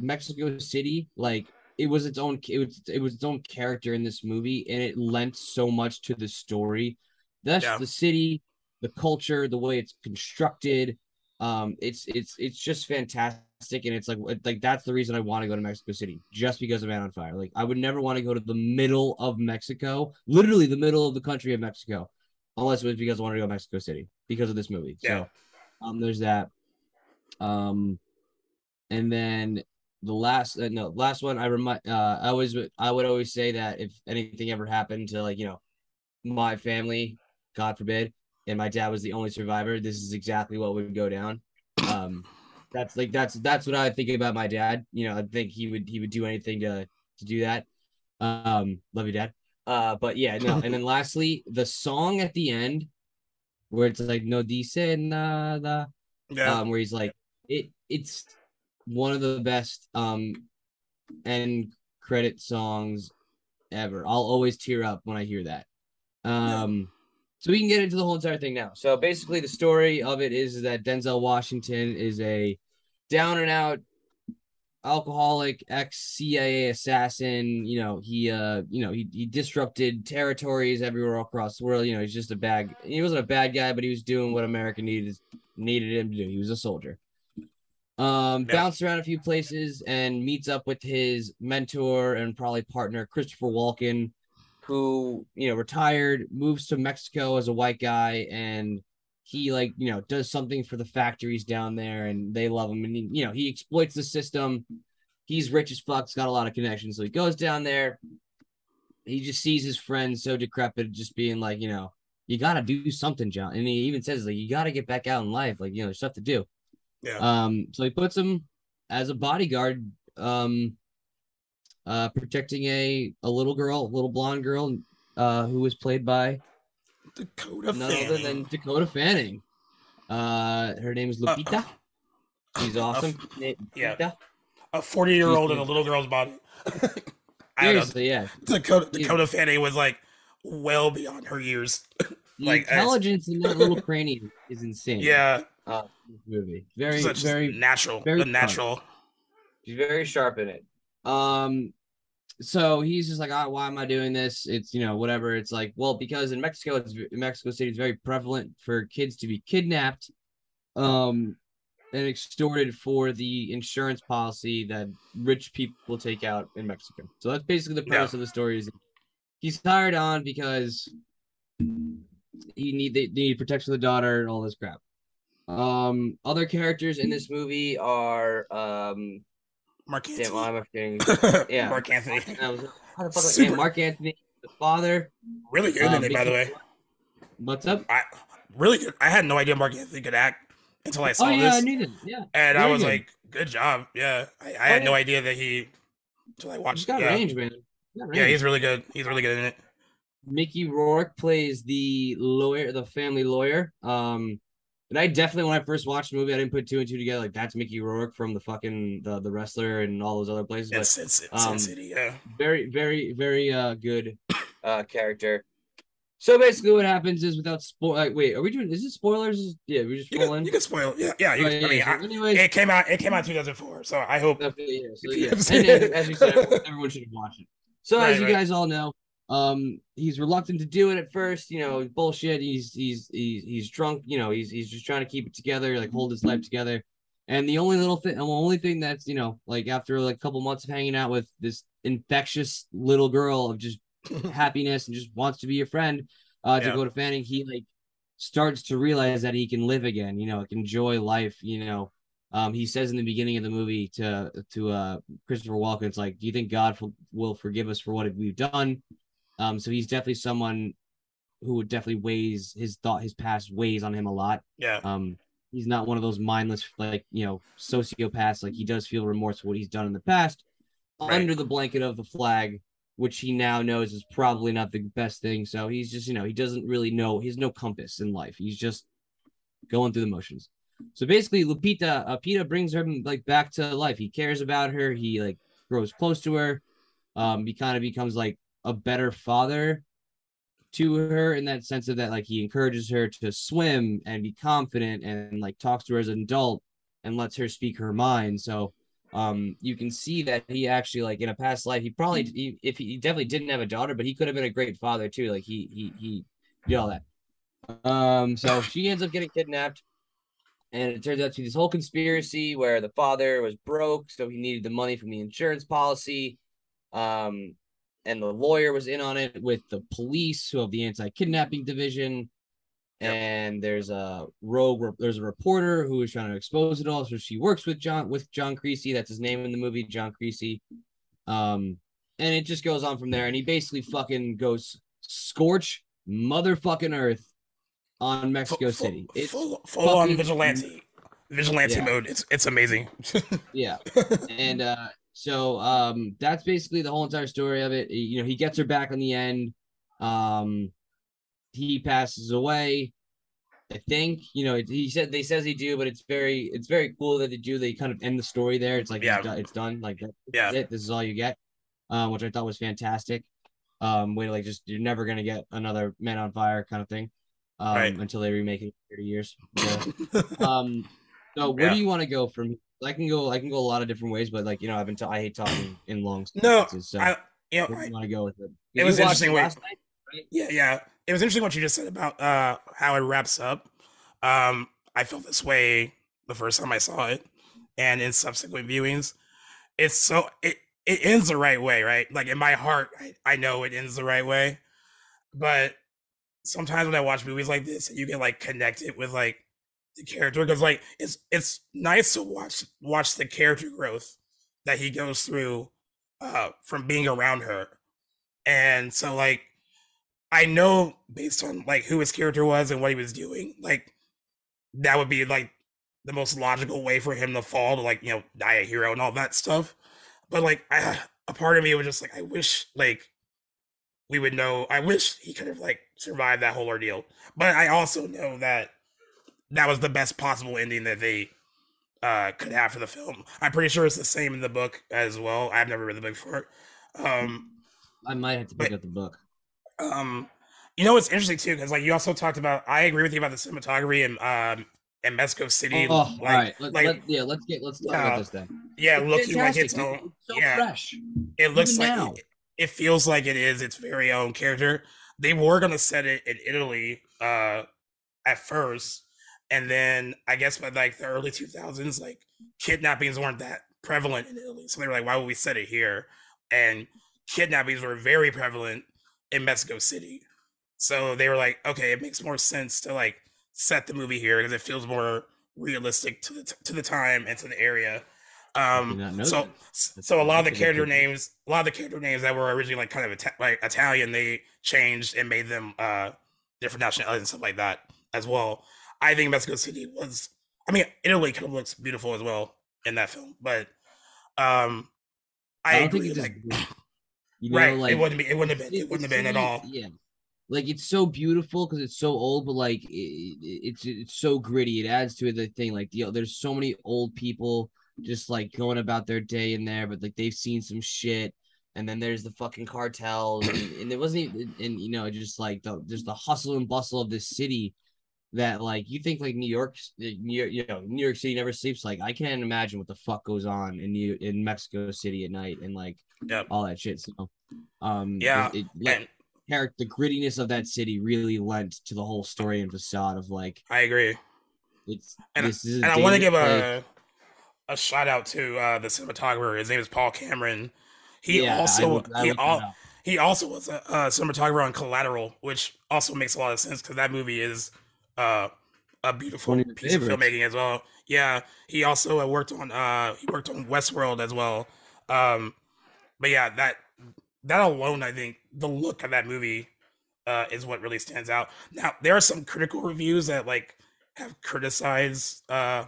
Mexico City, like it was its own it was it was its own character in this movie, and it lent so much to the story. That's Yeah. the city, the culture, the way it's constructed. Um, it's it's it's just fantastic, and it's like like that's the reason I want to go to Mexico City, just because of Man on Fire. Like I would never want to go to the middle of Mexico, literally the middle of the country of Mexico, unless it was because I wanted to go to Mexico City because of this movie. Yeah. So, um, there's that. Um, and then the last uh, no last one I remind uh I always would I would always say that if anything ever happened to like you know my family, God forbid, and my dad was the only survivor, this is exactly what would go down. Um, that's like that's that's what I think about my dad. You know, I think he would he would do anything to to do that. Um, love you, dad. Uh, but yeah, no. And then <laughs> lastly, the song at the end, where it's like no dice nada, Yeah. um, where he's like it. It's one of the best um end credit songs ever. I'll always tear up when I hear that. Um, so we can get into the whole entire thing now. So basically, the story of it is that Denzel Washington is a down and out alcoholic ex CIA assassin. You know, he uh, you know, he he disrupted territories everywhere across the world. You know, he's just a bad. He wasn't a bad guy, but he was doing what America needed needed him to do. He was a soldier. Um, Yeah. bounced around a few places and meets up with his mentor and probably partner Christopher Walken, who you know retired, moves to Mexico as a white guy, and he like you know does something for the factories down there, and they love him, and he, you know he exploits the system. He's rich as fuck, he's got a lot of connections, so he goes down there. He just sees his friends so decrepit, just being like, you know, you gotta do something, John. And he even says like, you gotta get back out in life, like you know, there's stuff to do. Yeah. Um, so he puts him as a bodyguard, um, uh, protecting a a little girl, a little blonde girl, uh, who was played by Dakota none other than Fanning. Dakota Fanning. Uh, her name is Uh, Lupita. She's uh, awesome. yeah. A 40 year old in a little girl's body. <laughs> I don't know. Seriously, yeah. Dakota, Yeah. Dakota Fanning was like well beyond her years. <laughs> Like, intelligence in that little cranium is insane. Yeah. Uh, movie very Such very natural. very natural. She's very sharp in it. Um, so he's just like, oh, why am I doing this? It's you know whatever. It's like, well, because in Mexico, it's in Mexico City, it's very prevalent for kids to be kidnapped, um, and extorted for the insurance policy that rich people take out in Mexico. So that's basically the premise of the story. Is he's hired on because he need they, they need protection of the daughter and all this crap. Um, other characters in this movie are um Marc Anthony. Damn, am forgetting? <laughs> yeah. Marc Anthony. I Super- yeah, Marc Anthony, the father. Really good uh, in it, by the way. What's up? I really good. I had no idea Marc Anthony could act until I saw Oh yeah, I this, knew that. Yeah, and I was good. like, "Good job." Yeah, I, I Oh, had no idea that he. Until I he's watched. got Yeah, range, man. He's got yeah, he's really good. He's really good in it. Mickey Rourke plays the lawyer, the family lawyer. Um, and I definitely, when I first watched the movie, I didn't put two and two together. Like that's Mickey Rourke from the fucking the, the wrestler and all those other places. But Sin, Sin, um, Sin City, yeah. very, very, very uh good uh character. So basically, what happens is without spoil. Like, wait, are we doing? Is it spoilers? Yeah, we just You can, you can spoil. Yeah, yeah. You, Oh, I yeah, mean, so I- anyways, it came out. It came out 2004. So I hope. Definitely, yeah. So, <laughs> yeah. know what I'm And, and as you said, everyone, everyone should have watched it. So Right, as you right. guys all know, um, he's reluctant to do it at first. You know, bullshit. He's he's he's he's drunk. You know, he's he's just trying to keep it together, like hold his life together. And the only little thing, the only thing that's you know, like after like a couple months of hanging out with this infectious little girl of just <laughs> happiness and just wants to be your friend, uh, Dakota Fanning, he like starts to realize that he can live again. You know, like enjoy life. You know, um, he says in the beginning of the movie to to uh Christopher Walken, it's like, do you think God will forgive us for what we've done? Um, so he's definitely someone who would definitely weighs his thought, his past weighs on him a lot. Yeah, Um, he's not one of those mindless, like you know, sociopaths. Like he does feel remorse for what he's done in the past, Right. under the blanket of the flag, which he now knows is probably not the best thing. So he's just, you know, he doesn't really know. He has no compass in life. He's just going through the motions. So basically, Lupita, uh, Pita brings her like back to life. He cares about her. He like grows close to her. Um, he kind of becomes like a better father to her in that sense of that like he encourages her to swim and be confident and like talks to her as an adult and lets her speak her mind. So um you can see that he actually like in a past life he probably he, if he, he definitely didn't have a daughter but he could have been a great father too. Like he he he did all that. Um so she ends up getting kidnapped. And it turns out to be this whole conspiracy where the father was broke so he needed the money from the insurance policy. Um and the lawyer was in on it with the police who have the anti-kidnapping division Yep. and there's a rogue there's a reporter who is trying to expose it all so she works with john with john creasy that's his name in the movie john creasy um and it just goes on from there and he basically fucking goes scorch motherfucking earth on mexico Full- city it's full, full on fucking- vigilante, vigilante Yeah. mode. It's it's amazing. <laughs> yeah <laughs> and uh so um that's basically the whole entire story of it. You know he gets her back in the end. Um he passes away i think. You know he said they says he do but it's very it's very cool that they do. They kind of end the story there. It's like Yeah. it's, done, it's done like that's Yeah. it this is all you get um which i thought was fantastic. Um way to like just you're never gonna get another man on fire kind of thing um Right. until they remake it in 30 years. <laughs> So, um so where Yeah. do you want to go from i can go i can go a lot of different ways but like you know i've been i hate talking in long no, so I, you know, I, want to go with it It was interesting last night? yeah, yeah. It was interesting what you just said about uh how it wraps up. Um, I felt this way the first time I saw it, and in subsequent viewings, it's so it it ends the right way, right? Like in my heart, I, I know it ends the right way, but sometimes when I watch movies like this, you get like connected with like the character because like it's it's nice to watch watch the character growth that he goes through uh from being around her. And so like i know based on like who his character was and what he was doing like that would be like the most logical way for him to fall to like you know die a hero and all that stuff. But like I, a part of me was just like i wish like we would know i wish he could have like survived that whole ordeal. But i also know that that was the best possible ending that they uh could have for the film. I'm pretty sure it's the same in the book as well. I've never read the book before. Um i might have to pick But- up the book. um you know what's interesting too? Because like you also talked about i agree with you about the cinematography and um in mexico city oh like, right let, like let, yeah let's get let's talk Yeah. about this then. Yeah It's looking like its own It's so yeah. fresh. It looks Even like now. it, it feels like it is its very own character. They were going to set it in italy uh at first and then i guess by like the early 2000s like kidnappings weren't that prevalent in italy. So they were like why would we set it here? And kidnappings were very prevalent in mexico city. So they were like okay it makes more sense to like set the movie here because it feels more realistic to the t- to the time and to the area. Um so so a lot of the that's a good character names a lot of the character names that were originally like kind of Ita- like italian they changed and made them uh different nationalities and stuff like that as well i think mexico city was i mean italy kind of looks beautiful as well in that film but um i, i, don't think agree just like <clears throat> you know right like it wouldn't be it wouldn't have been it It- wouldn't have been at all Yeah, like it's so beautiful because it's so old, but like it, it- it's it's so gritty. It adds to the thing. Like you know, there's so many old people just like going about their day in there, but like they've seen some shit. And then there's the fucking cartels, and, and it wasn't even, and you know, just like the there's the hustle and bustle of this city that like you think like New York, New York, you know, New York City never sleeps. Like I can't imagine what the fuck goes on in New in Mexico City at night and like Yep. all that shit. So, um, Yeah, it, let- and character the grittiness of that city really lent to the whole story and facade of like i agree it's And- this is and i want to give a a shout out to uh the cinematographer his name is paul cameron he Yeah, also looked- I he all. He also was a, a cinematographer on Collateral, which also makes a lot of sense because that movie is uh, a beautiful One of your piece of filmmaking as well. Yeah, he also uh, worked on uh, he worked on Westworld as well. Um, but yeah, that that alone, I think the look of that movie uh, is what really stands out. Now there are some critical reviews that like have criticized uh,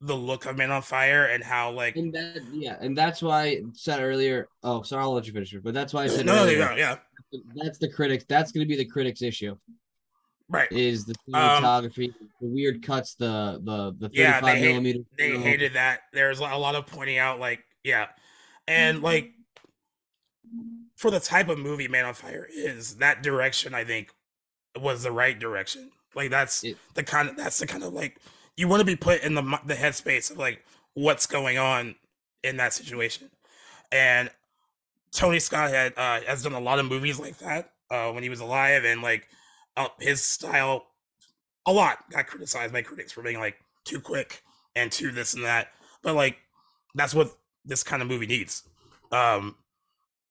the look of Man on Fire and how like and that yeah, and that's why I said earlier. Oh, sorry, I'll let you finish it. But that's why I said no, earlier, no, yeah, that's the critics. That's going to be the critics' issue. Right. Is the Um, cinematography, the weird cuts, the the the thirty Yeah, five they hate- millimeter. they film. hated that. There's a lot of pointing out, like, yeah, and like for the type of movie Man on Fire is, that direction I think was the right direction. Like that's It- the kind of that's the kind of like you want to be put in the the headspace of like what's going on in that situation. And Tony Scott had uh, has done a lot of movies like that uh, when he was alive, and like his style a lot got criticized by critics for being like too quick and too this and that. But like that's what this kind of movie needs. Um,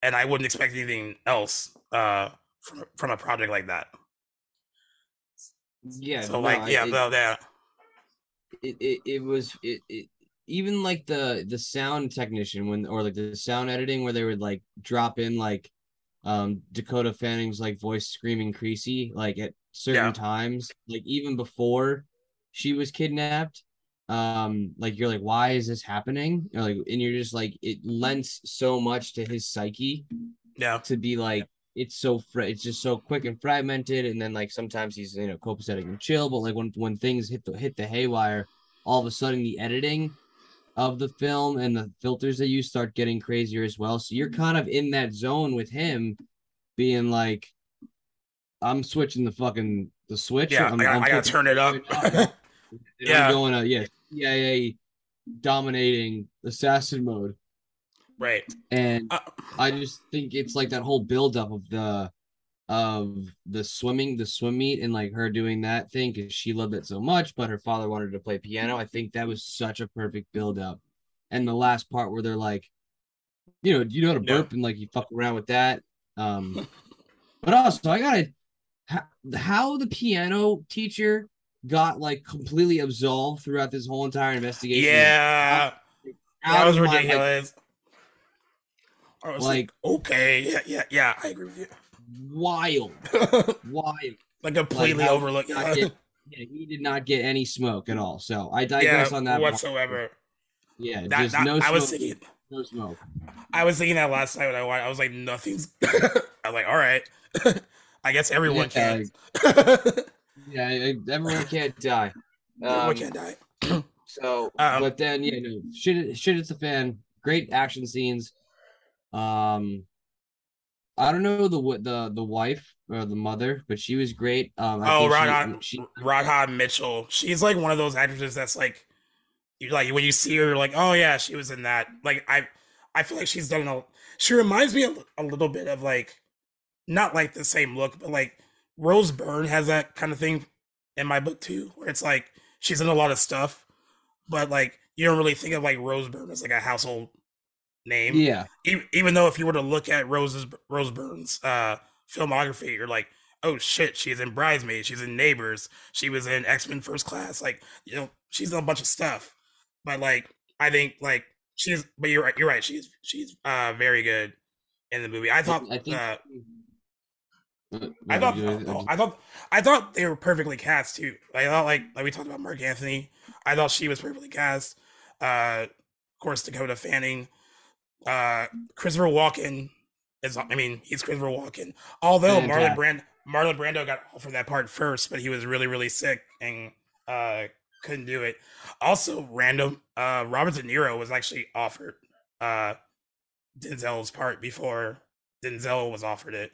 and I wouldn't expect anything else uh, from from a project like that. Yeah. So no, like yeah, it- no, yeah, it, it, it was it, it even like the the sound technician when or like the sound editing where they would like drop in like um Dakota Fanning's like voice screaming creasy like at certain Yeah. times like even before she was kidnapped um like you're like why is this happening or like and you're just like it lends so much to his psyche yeah, to be like it's so fr- it's just so quick and fragmented and then like sometimes he's you know copacetic and chill but like when when things hit the hit the haywire all of a sudden the editing of the film and the filters that you start getting crazier as well so you're kind of in that zone with him being like i'm switching the fucking the switch yeah. I'm, I, I'm gotta, I gotta turn it up. and <laughs> Yeah. I'm going to yeah CIA dominating assassin mode right. and Uh, I just think it's like that whole buildup of the of the swimming, the swim meet, and like her doing that thing because she loved it so much, but her father wanted her to play piano. I think that was such a perfect buildup. And the last part where they're like, you know, you know how to Yeah. burp and like you fuck around with that. Um, <laughs> but also I gotta how, how the piano teacher got like completely absolved throughout this whole entire investigation. yeah, that was of my, like, ridiculous. I was like, like- okay, yeah, yeah, yeah, I agree with you. Wild. <laughs> Wild. Like completely how- overlooked. get- yeah, he did not get any smoke at all. So I digress yeah, on that one. whatsoever. Yeah, That, just that- no I smoke. was thinking, no smoke. I was thinking that last night when I watched. I was like, nothing's. <laughs> I was like, all right. <laughs> I guess everyone Yeah, can. Yeah, everyone can't die. everyone Um, can die. <clears throat> So, Um, but then yeah, no, shit, shit. It's a fan. Great action scenes. Um, I don't know the what the the wife or the mother, but she was great. Um, I Oh, Radha, she, Radha Mitchell. She's like one of those actresses that's like, you like when you see her, like, oh yeah, she was in that. Like I, I feel like she's done a. She reminds me a, a little bit of like, not like the same look, but like Rose Byrne has that kind of thing in my book too, where it's like she's in a lot of stuff, but like you don't really think of like Rose Byrne as like a household name yeah, even, even though if you were to look at Rose's Rose Byrne's uh filmography, you're like, oh shit, she's in Bridesmaids, she's in Neighbors, she was in X Men First Class, like you know, she's in a bunch of stuff. But like, I think like she's, but you're right, you're right, she's she's uh very good in the movie. I thought, I think. uh, Uh, I thought, oh, I thought, I thought they were perfectly cast too. I thought like like we talked about Marc Anthony. I thought she was perfectly cast. Uh, of course, Dakota Fanning, uh, Christopher Walken is. I mean, he's Christopher Walken. Although Marlon Fantastic. Brand, Marlon Brando got offered that part first, but he was really really sick and uh couldn't do it. Also, random. Uh, Robert De Niro was actually offered uh Denzel's part before Denzel was offered it.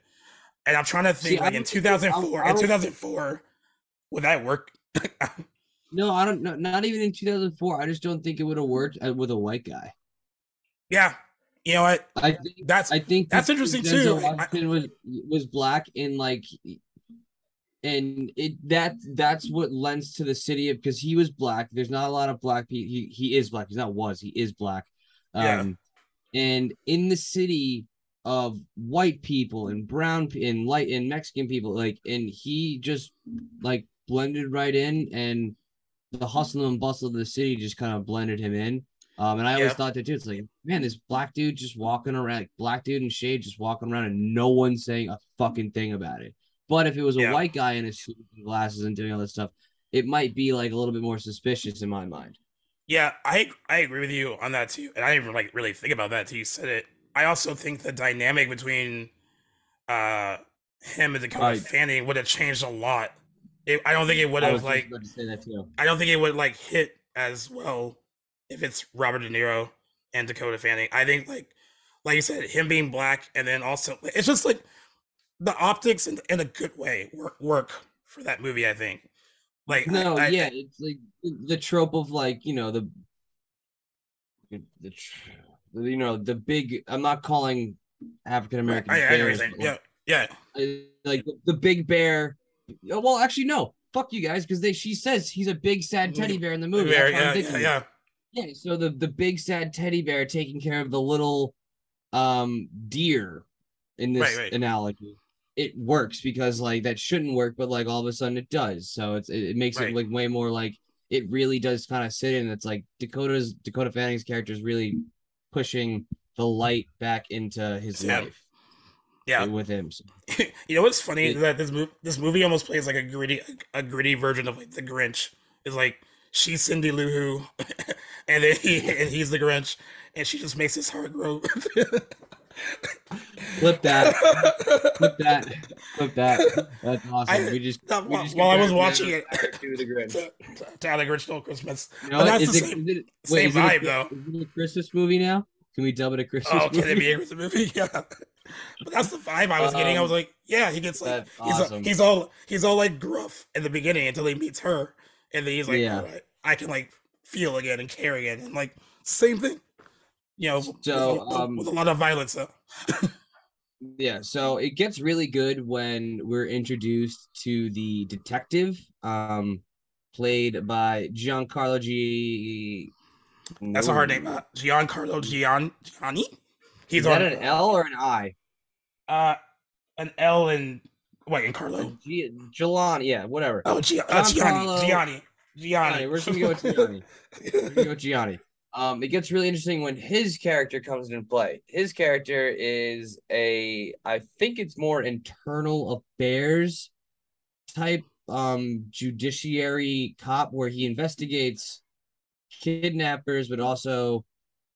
And I'm trying to think See, like in don't think- I- 2004, I in 2004, would that work? No, I don't know. Not even in 2004. I just don't think it would have worked uh, with a white guy. yeah. You know what? I think That's I think That's interesting, Denzel too. Washington was was black and like, and it that that's what lends to the city of because he was black. There's not a lot of black people. He he is black. He's not was. He is black. Yeah. Um, and in the city of white people and brown and light and Mexican people, like, and he just like blended right in, and the hustle and bustle of the city just kind of blended him in. Um, and I always Yeah. thought that too. It's like, man, this black dude just walking around, like, black dude in shade, just walking around, and no one's saying a fucking thing about it. But if it was a Yeah. white guy in his glasses and doing all this stuff, it might be like a little bit more suspicious in my mind. Yeah, I I agree with you on that too, and I didn't even like really think about that till you said it. I also think the dynamic between uh him and Dakota I- Fanning would have changed a lot. It, I don't think it would have like to say that too. I don't think it would like hit as well if it's Robert De Niro and Dakota Fanning. I think like like you said, him being black, and then also it's just like the optics in, in a good way work work for that movie. I think. Like no, I, I, yeah, it's like the trope of like you know the the you know the big. I'm not calling African American. Yeah, yeah. Like the big bear. Well, actually, no. Fuck you guys, because they she says he's a big sad mm-hmm. teddy bear in the movie. Bear, yeah, yeah, yeah. Yeah. So the the big sad teddy bear taking care of the little um deer in this right, right. analogy it works because like that shouldn't work, but like all of a sudden it does. So it's it, it makes right. it like way more like it really does kind of sit in. It's like Dakota's Dakota Fanning's character is really pushing the light back into his yeah. life. Yeah, with him. So. <laughs> you know what's funny it, that this movie this movie almost plays like a gritty a gritty version of like the Grinch. Is like she's Cindy Lou Who, <laughs> and then he and he's the Grinch, and she just makes his heart grow. Flip that. Flip that. <laughs> Flip that. That's awesome. I, we just, no, we just while I was watching it <laughs> to the Grinch. to, to the Grinch Stole Christmas. You know, that's the it, same, it, wait, same vibe, a, though. Is it a Christmas movie now? Can we dub it a Christmas oh, movie? can it be a Christmas movie? Yeah. But that's the vibe I was um, getting. I was um, like, yeah, he gets like he's, awesome. he's all he's all like gruff in the beginning until he meets her, and then he's like, yeah. I can like feel again and care again, and like same thing you know, so, with, um, with a lot of violence though. <laughs> yeah, so it gets really good when we're introduced to the detective, um, played by Giancarlo G. That's a hard name. Uh, Giancarlo Gian Gianni. He's Is on, an L or an I? Uh, an L and wait, and Carlo. G- Giuliani, yeah, whatever. Oh, G- uh, Gianni, Gianni, Gianni. We're just gonna go with <laughs> Gianni. we're gonna go with Gianni. Um, it gets really interesting when his character comes into play. His character is a, I think it's more internal affairs type um judiciary cop where he investigates kidnappers, but also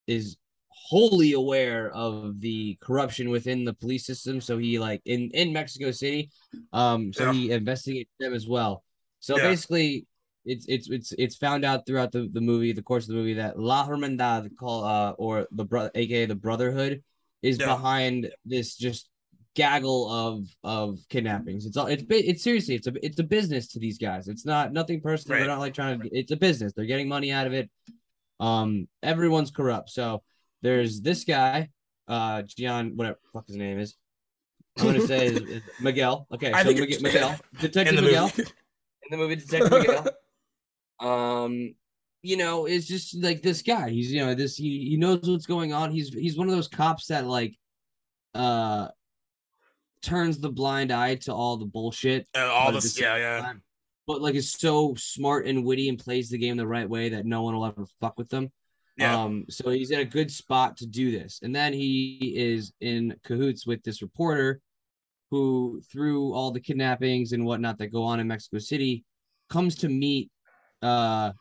is wholly aware of the corruption within the police system. So he like in in Mexico City, um, so yeah. he investigates them as well. So yeah. basically, it's it's it's it's found out throughout the, the movie, the course of the movie, that La Hermandad, call uh, or the brother, aka the Brotherhood, is yeah. behind this just gaggle of of kidnappings. It's all it's it's seriously it's a it's a business to these guys. It's not nothing personal. Right. They're not like trying to. It's a business. They're getting money out of it. Um, everyone's corrupt. So there's this guy, uh, Gian, whatever fuck his name is. I'm gonna say is, is <laughs> Miguel. Okay, so Miguel, Miguel, <laughs> Detective Miguel. <laughs> In the movie Detective Miguel um you know it's just like this guy he's you know this he, he knows what's going on. He's he's one of those cops that like uh turns the blind eye to all the bullshit. Uh, all this yeah yeah. time, but like is so smart and witty and plays the game the right way that no one will ever fuck with them. Yeah. um so he's in a good spot to do this. And then he is in cahoots with this reporter who through all the kidnappings and whatnot that go on in mexico city comes to meet uh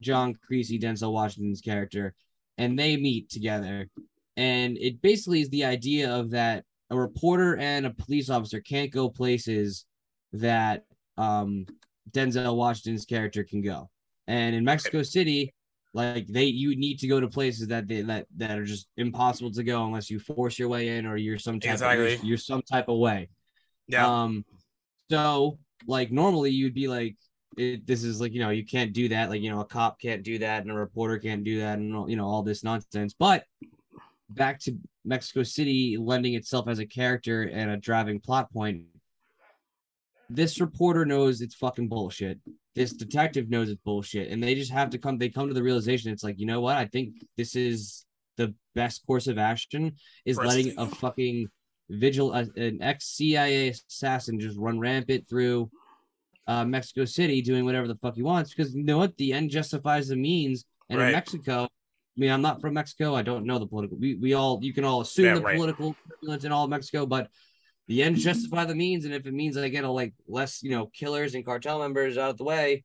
John Creasy, Denzel Washington's character, and they meet together. And it basically is the idea of that a reporter and a police officer can't go places that um Denzel Washington's character can go. And in Mexico City, like they you need to go to places that they that that are just impossible to go unless you force your way in or you're some type exactly. of you're, you're some type of way. Yeah. Um so like normally you'd be like it, this is like you know you can't do that. Like you know a cop can't do that and a reporter can't do that and you know all this nonsense. But back to mexico city lending itself as a character and a driving plot point this reporter knows it's fucking bullshit. This detective knows it's bullshit. And they just have to come they come to the realization it's like you know what? I think this is the best course of action is First letting a fucking vigil an ex cia assassin just run rampant through uh, Mexico City doing whatever the fuck he wants because you know what? The end justifies the means. And right. in Mexico, I mean, I'm not from Mexico. I don't know the political. We, we all you can all assume yeah, the right. political in all of Mexico, but the end justify the means. And if it means I get a like less, you know, killers and cartel members out of the way,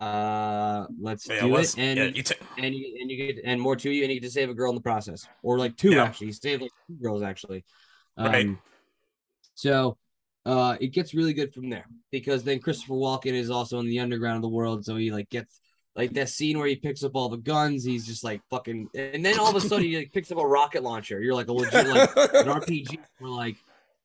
uh, let's yeah, do it. And yeah, you t- and you and you get and more to you, and you get to save a girl in the process, or like two actually. save like two girls actually. Um, right. So uh, it gets really good from there because then Christopher Walken is also in the underground of the world, so he like gets like that scene where he picks up all the guns, he's just like fucking, and then all of a sudden he like picks up a rocket launcher. You're like a legit like an <laughs> RPG. We're like,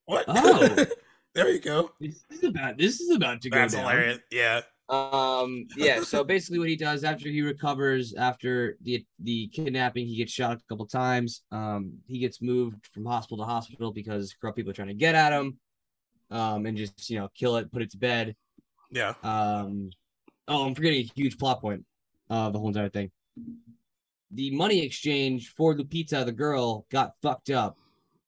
what? Oh. <laughs> there you go. this is about this is about to go That's hilarious. Yeah. Um, yeah. So basically, what he does after he recovers after the the kidnapping, he gets shot a couple times. Um, he gets moved from hospital to hospital because corrupt people are trying to get at him. Um, and just you know kill it, put it to bed. Yeah. Um, oh, I'm forgetting a huge plot point of the whole entire thing. The money exchange for Lupita, the girl, got fucked up,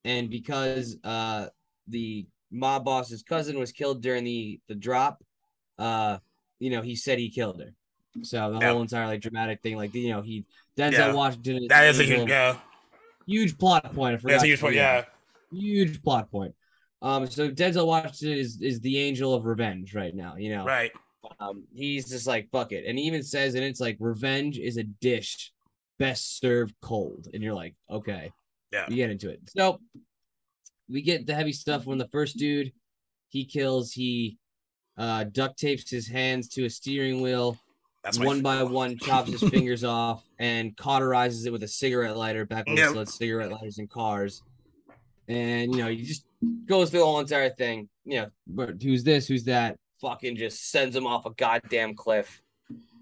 and because uh the mob boss's cousin was killed during the the drop, uh, you know, he said he killed her. So the Yeah. whole entire like dramatic thing, like you know, he Denzel Yeah. Washington. That is a huge, yeah. huge plot point. I forgot That's a huge point. Yeah. huge plot point. Um, so Denzel Washington is is the angel of revenge right now. You know, Right. um, he's just like fuck it, and he even says, and it's like revenge is a dish best served cold, and you're like, okay, Yeah. you get into it. So we get the heavy stuff when the first dude he kills, he uh duct tapes his hands to a steering wheel That's one by one chops his fingers <laughs> off and cauterizes it with a cigarette lighter back when Yep. cigarette lighters in cars. And you know, he just goes through the whole entire thing. You know, but who's this? Who's that? Fucking just sends him off a goddamn cliff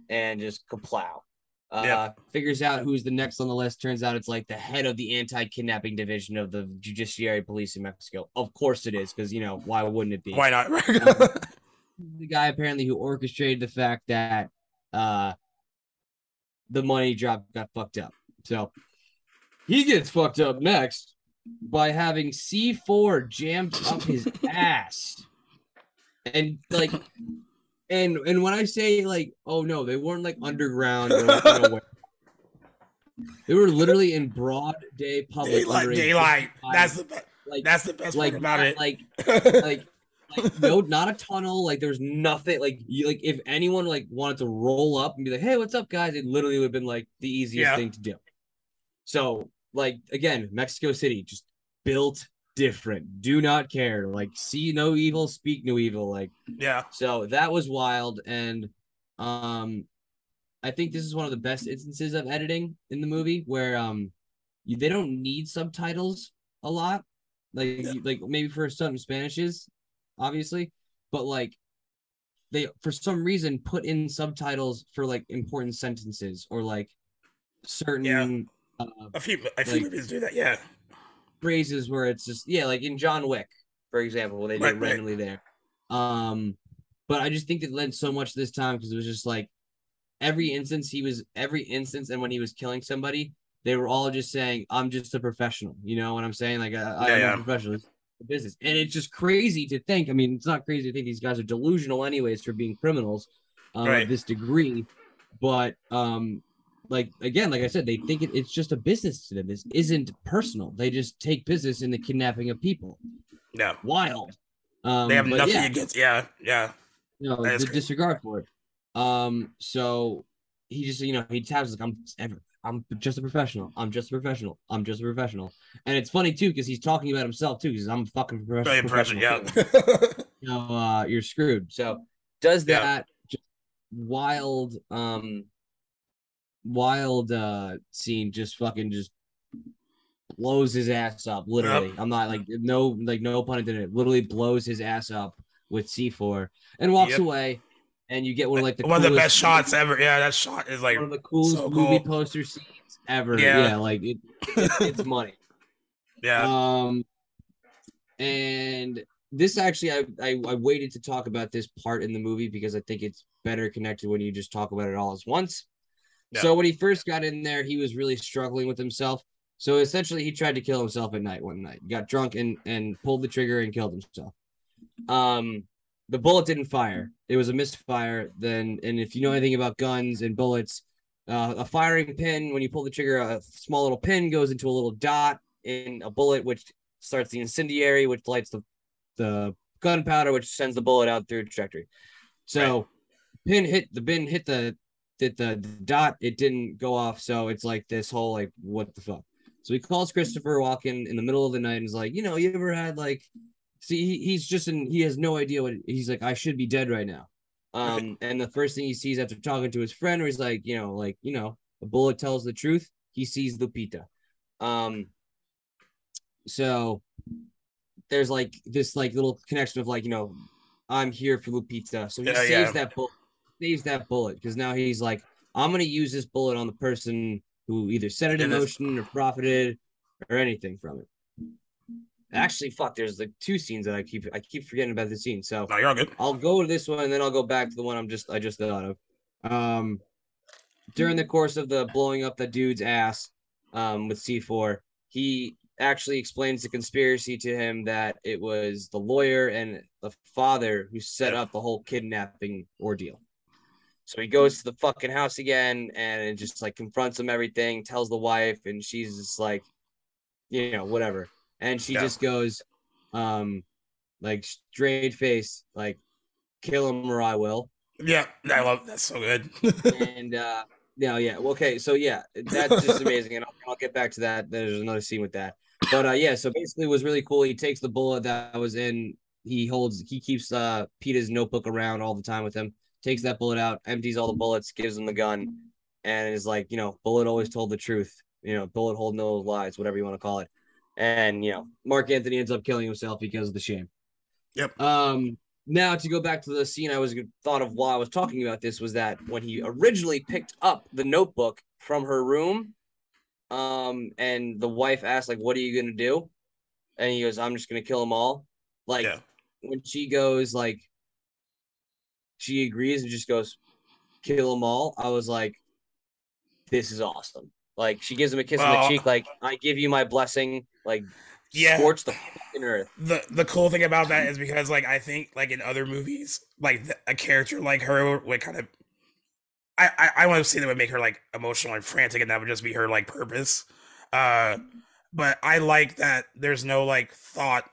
and just kaplow. Uh, Yep. figures out who's the next on the list. Turns out it's like the head of the anti-kidnapping division of the judiciary police in Mexico. Of course it is, because you know why wouldn't it be? Why not? <laughs> the guy apparently who orchestrated the fact that uh the money drop got fucked up. So he gets fucked up next by having C4 jammed up his <laughs> ass. And like and and when I say like oh no, they weren't like underground or like, you know, where- <laughs> they were literally in broad day public daylight. Daylight. That's the best. like That's the best like part about not, it. like <laughs> like like no not a tunnel like there's nothing like you like if anyone like wanted to roll up and be like hey what's up guys it literally would have been like the easiest Yeah. thing to do so like again mexico city just built different. Do not care. Like see no evil speak no evil. Like yeah. so that was wild. And um i think this is one of the best instances of editing in the movie where um you, they don't need subtitles a lot. Like Yeah. like maybe for some spanishes obviously but like they for some reason put in subtitles for like important sentences or like certain uh, A few, a few Like- movies do that. Yeah. phrases where it's just yeah, like in John Wick, for example, where they do Right, it right. randomly there. Um, but I just think it led so much this time because it was just like every instance he was every instance, and when he was killing somebody, they were all just saying, "I'm just a professional." You know what I'm saying? Like I, I'm yeah. a professional. It's a business, and it's just crazy to think. I mean, it's not crazy to think these guys are delusional, anyways, for being criminals um, Right. of this degree. But um, like again, like I said, they think it, it's just a business to them. This isn't personal. They just take business in the kidnapping of people. Yeah. Wild. Um, They have nothing yeah, against. Yeah. Yeah. no, that is the disregard for it. Um, so he just you know he taps like I'm ever. I'm just a professional. I'm just a professional. I'm just a professional. And it's funny too because he's talking about himself too because I'm a fucking prof- Very impressive. professional. Yeah. you <laughs> know, uh, you're screwed. So does Yeah. that just wild, um, wild uh scene just fucking just blows his ass up. Literally, I'm not like no like no pun intended. Literally blows his ass up with C4 and walks Yep. away. And you get one of like the One of the best shots ever. Yeah. That shot is like. one of the coolest so movie cool. poster scenes ever. Yeah. Yeah, like it, it, <laughs> it's money. Yeah. Um, and this actually, I, I I waited to talk about this part in the movie because I think it's better connected when you just talk about it all at once. So when he first got in there, he was really struggling with himself. So essentially, he tried to kill himself at night one night. Got drunk and and pulled the trigger and killed himself. Um, the bullet didn't fire. It was a misfire. Then, and if you know anything about guns and bullets, uh, a firing pin when you pull the trigger, a small little pin goes into a little dot in a bullet, which starts the incendiary, which lights the the gunpowder, which sends the bullet out through trajectory. So, pin hit the pin hit the hit the, dot. It didn't go off. So it's like this whole like what the fuck. So he calls Christopher Walken in the middle of the night and is like, you know, you ever had like, see, he, he's just in, he has no idea what he's like. I should be dead right now. Um, <laughs> and the first thing he sees after talking to his friend, where he's like, you know, like you know, a bullet tells the truth. He sees Lupita. Um, so there's like this like little connection of like you know, I'm here for Lupita. So he saves yeah. that bullet, saves that bullet because now he's like, I'm gonna use this bullet on the person who either set it in motion or profited or anything from it. Actually, fuck. There's like two scenes that I keep I keep forgetting about the scene. So No, you're all good. I'll go to this one and then I'll go back to the one I'm just I just thought of. Um, during the course of the blowing up the dude's ass, um, with C4, he actually explains the conspiracy to him that it was the lawyer and the father who set up the whole kidnapping ordeal. So he goes to the fucking house again and it just like confronts him everything, tells the wife, and she's just like, you know, whatever. And she Yeah. just goes, um, like straight face, like kill him or I will. Yeah, I love that's so good. <laughs> And uh no, yeah, okay, so yeah, that's just <laughs> amazing, and I'll, I'll get back to that. There's another scene with that, but uh yeah, so basically, it was really cool. He takes the bullet that was in. He holds. He keeps uh Pita's notebook around all the time with him. Takes that bullet out, empties all the bullets, gives him the gun, and is like, you know, bullet always told the truth. You know, bullet hold no lies, whatever you want to call it. And you know, Marc Anthony ends up killing himself because of the shame. Yep. Um. Now to go back to the scene I was thought of while I was talking about this was that when he originally picked up the notebook from her room, um, and the wife asked like, "What are you gonna do?" and he goes, "I'm just gonna kill them all." Like Yeah. when she goes like, she agrees and just goes, "Kill them all." I was like, "This is awesome." Like she gives him a kiss on the cheek, like, "I give you my blessing." Like, Yeah. scorch the fucking earth. the the cool thing about that is because like I think like in other movies, like th- a character like her would kind of, I I, I want to say that would make her like emotional and frantic, and that would just be her like purpose. Uh, but I like that there's no like thought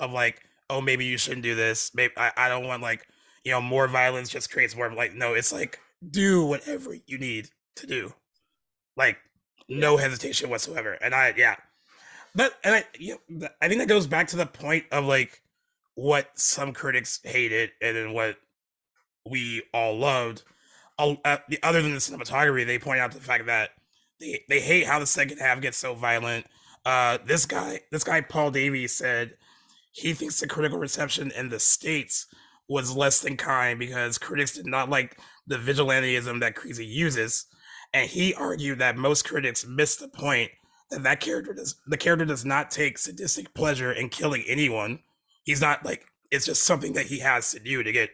of like oh maybe you shouldn't do this. Maybe I I don't want like you know more violence just creates more like no it's like do whatever you need to do, like no hesitation whatsoever. And I yeah. But and I, you know, I think that goes back to the point of like what some critics hated and then what we all loved. Uh, the- other than the cinematography, they point out the fact that they they hate how the second half gets so violent. Uh, this guy, this guy Paul Davies said he thinks the critical reception in the states was less than kind because critics did not like the vigilantism that Creasy uses, and he argued that most critics missed the point that that character does the character does not take sadistic pleasure in killing anyone. He's not like it's just something that he has to do to get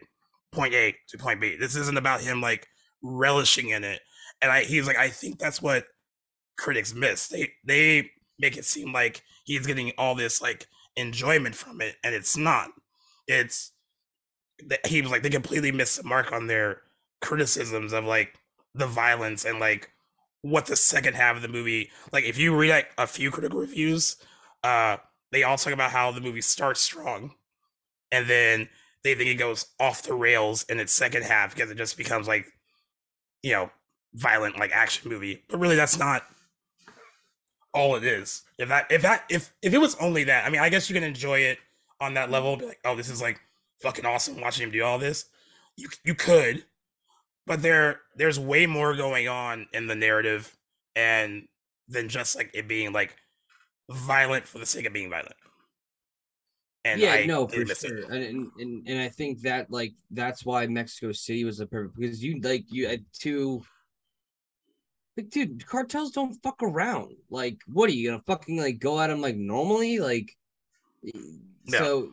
point A to point B. This isn't about him like relishing in it. And I he's like I think that's what critics miss. They they make it seem like he's getting all this like enjoyment from it and it's not. It's he was like they completely missed the mark on their criticisms of like the violence and like what the second half of the movie like if you read like a few critical reviews uh they all talk about how the movie starts strong and then they think it goes off the rails in its second half because it just becomes like you know violent like action movie. But really that's not all it is. If that if that if if it was only that i mean i guess you can enjoy it on that level be like oh this is like fucking awesome watching him do all this you you could but there there's way more going on in the narrative and than just like it being like violent for the sake of being violent and yeah, I no, for sure, and, and and I think that like that's why Mexico City was the perfect because you like you had two. Like, dude, cartels don't fuck around. Like, what are you gonna fucking like go at them like normally? Like, so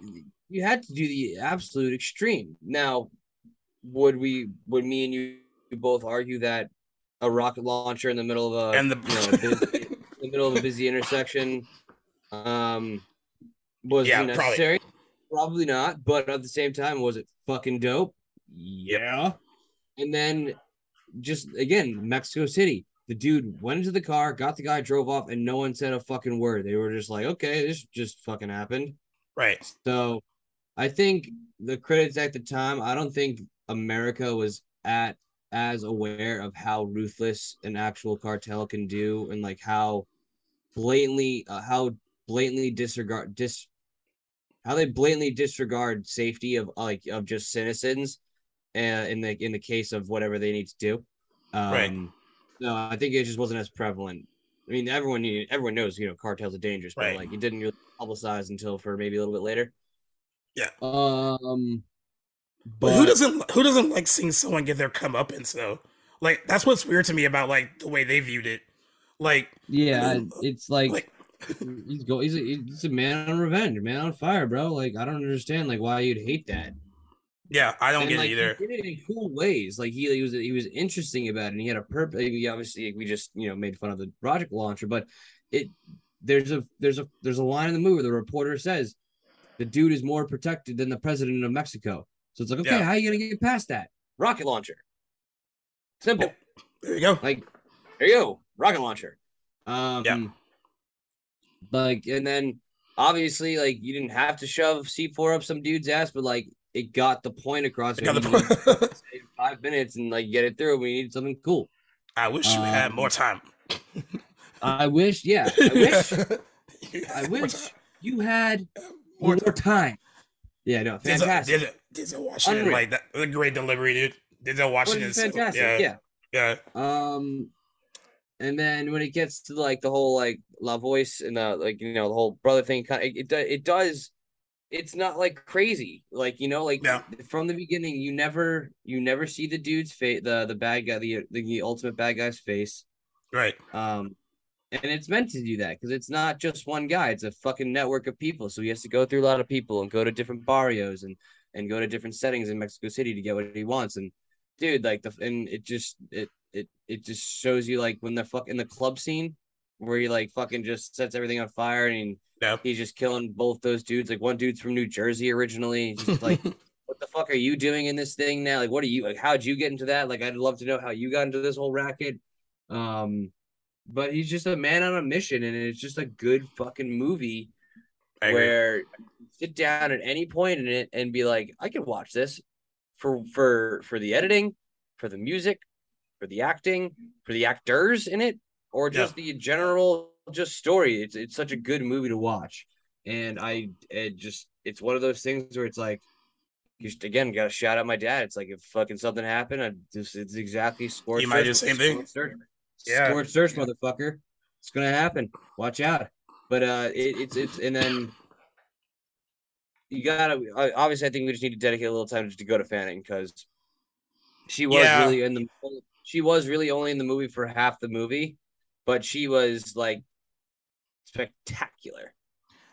you had to do the absolute extreme. Now, would we? Would me and you both argue that a rocket launcher in the middle of a and the you know busy, in the middle of a busy intersection, um, was Yeah, you probably. necessary? Probably. not. But at the same time, was it fucking dope? Yeah. And then, just again, Mexico City. The dude went into the car, got the guy, drove off, and no one said a fucking word. They were just like, "Okay, this just fucking happened." right So, I think the critics at the time, I don't think America was at as aware of how ruthless an actual cartel can do and like how blatantly uh, how blatantly disregard dis how they blatantly disregard safety of like of just citizens uh, in the in the case of whatever they need to do. Um, Right. No, I think it just wasn't as prevalent. I mean, everyone knew, everyone knows, you know, cartels are dangerous, but Right. like it didn't really publicize until for maybe a little bit later. Yeah. Um. But who doesn't who doesn't like seeing someone get their comeuppance though? Like that's what's weird to me about like the way they viewed it. Like Yeah, mean, it's like, like <laughs> he's go. He's a, he's a man on revenge, a man on fire, bro. Like I don't understand like why you'd hate that. yeah, I don't and get like it either. he did it in cool ways. Like he, he was he was interesting about it, and he had a purpose. He obviously, we just you know made fun of the rocket launcher, but it there's a there's a there's a line in the movie where the reporter says the dude is more protected than the president of Mexico. So it's like, okay, Yeah. how are you gonna get past that? Rocket launcher. Simple. There you go. Like, there you go, rocket launcher. Um, Yeah. Like, and then obviously, like, you didn't have to shove C4 up some dude's ass, but like, it got the point across. Got the point. to <laughs> five minutes and like get it through. We need something cool. I wish you had Um, more time. I wish, yeah, I <laughs> wish, I wish you had More more, time. Yeah, no, fantastic. Denzel, Denzel Washington, Unreal. like that, a great delivery, dude. Denzel Washington, is fantastic. yeah, yeah. yeah, Um, and then when it gets to like the whole like La Voz and the like you know the whole brother thing, kind of it, it it does. It's not like crazy, like you know, like Yeah. from the beginning, you never you never see the dude's face, the the bad guy, the the ultimate bad guy's face. right. Um, and it's meant to do that because it's not just one guy; it's a fucking network of people. So he has to go through a lot of people and go to different barrios and and go to different settings in Mexico City to get what he wants. And dude, like the and it just it it it just shows you like when they're fuck in the club scene where he like fucking just sets everything on fire and Yeah. he's just killing both those dudes. Like one dude's from New Jersey originally. Just like, <laughs> what the fuck are you doing in this thing now? Like, what are you like? How'd you get into that? Like, I'd love to know how you got into this whole racket. Um, but he's just a man on a mission, and it's just a good fucking movie where sit down at any point in it and be like, I can watch this for for for the editing, for the music, for the acting, for the actors in it, or just the general just story. It's it's such a good movie to watch, and I it just it's one of those things where it's like. You just, again got to shout out my dad. It's like if fucking something happened, I just it's exactly scorched. You might do the same thing. Yeah. Scorched search, motherfucker. It's gonna happen. Watch out. But uh, it, it's it's and then you gotta obviously. I think we just need to dedicate a little time just to go to Fanning because she was Yeah. really in the she was really only in the movie for half the movie, but she was like spectacular.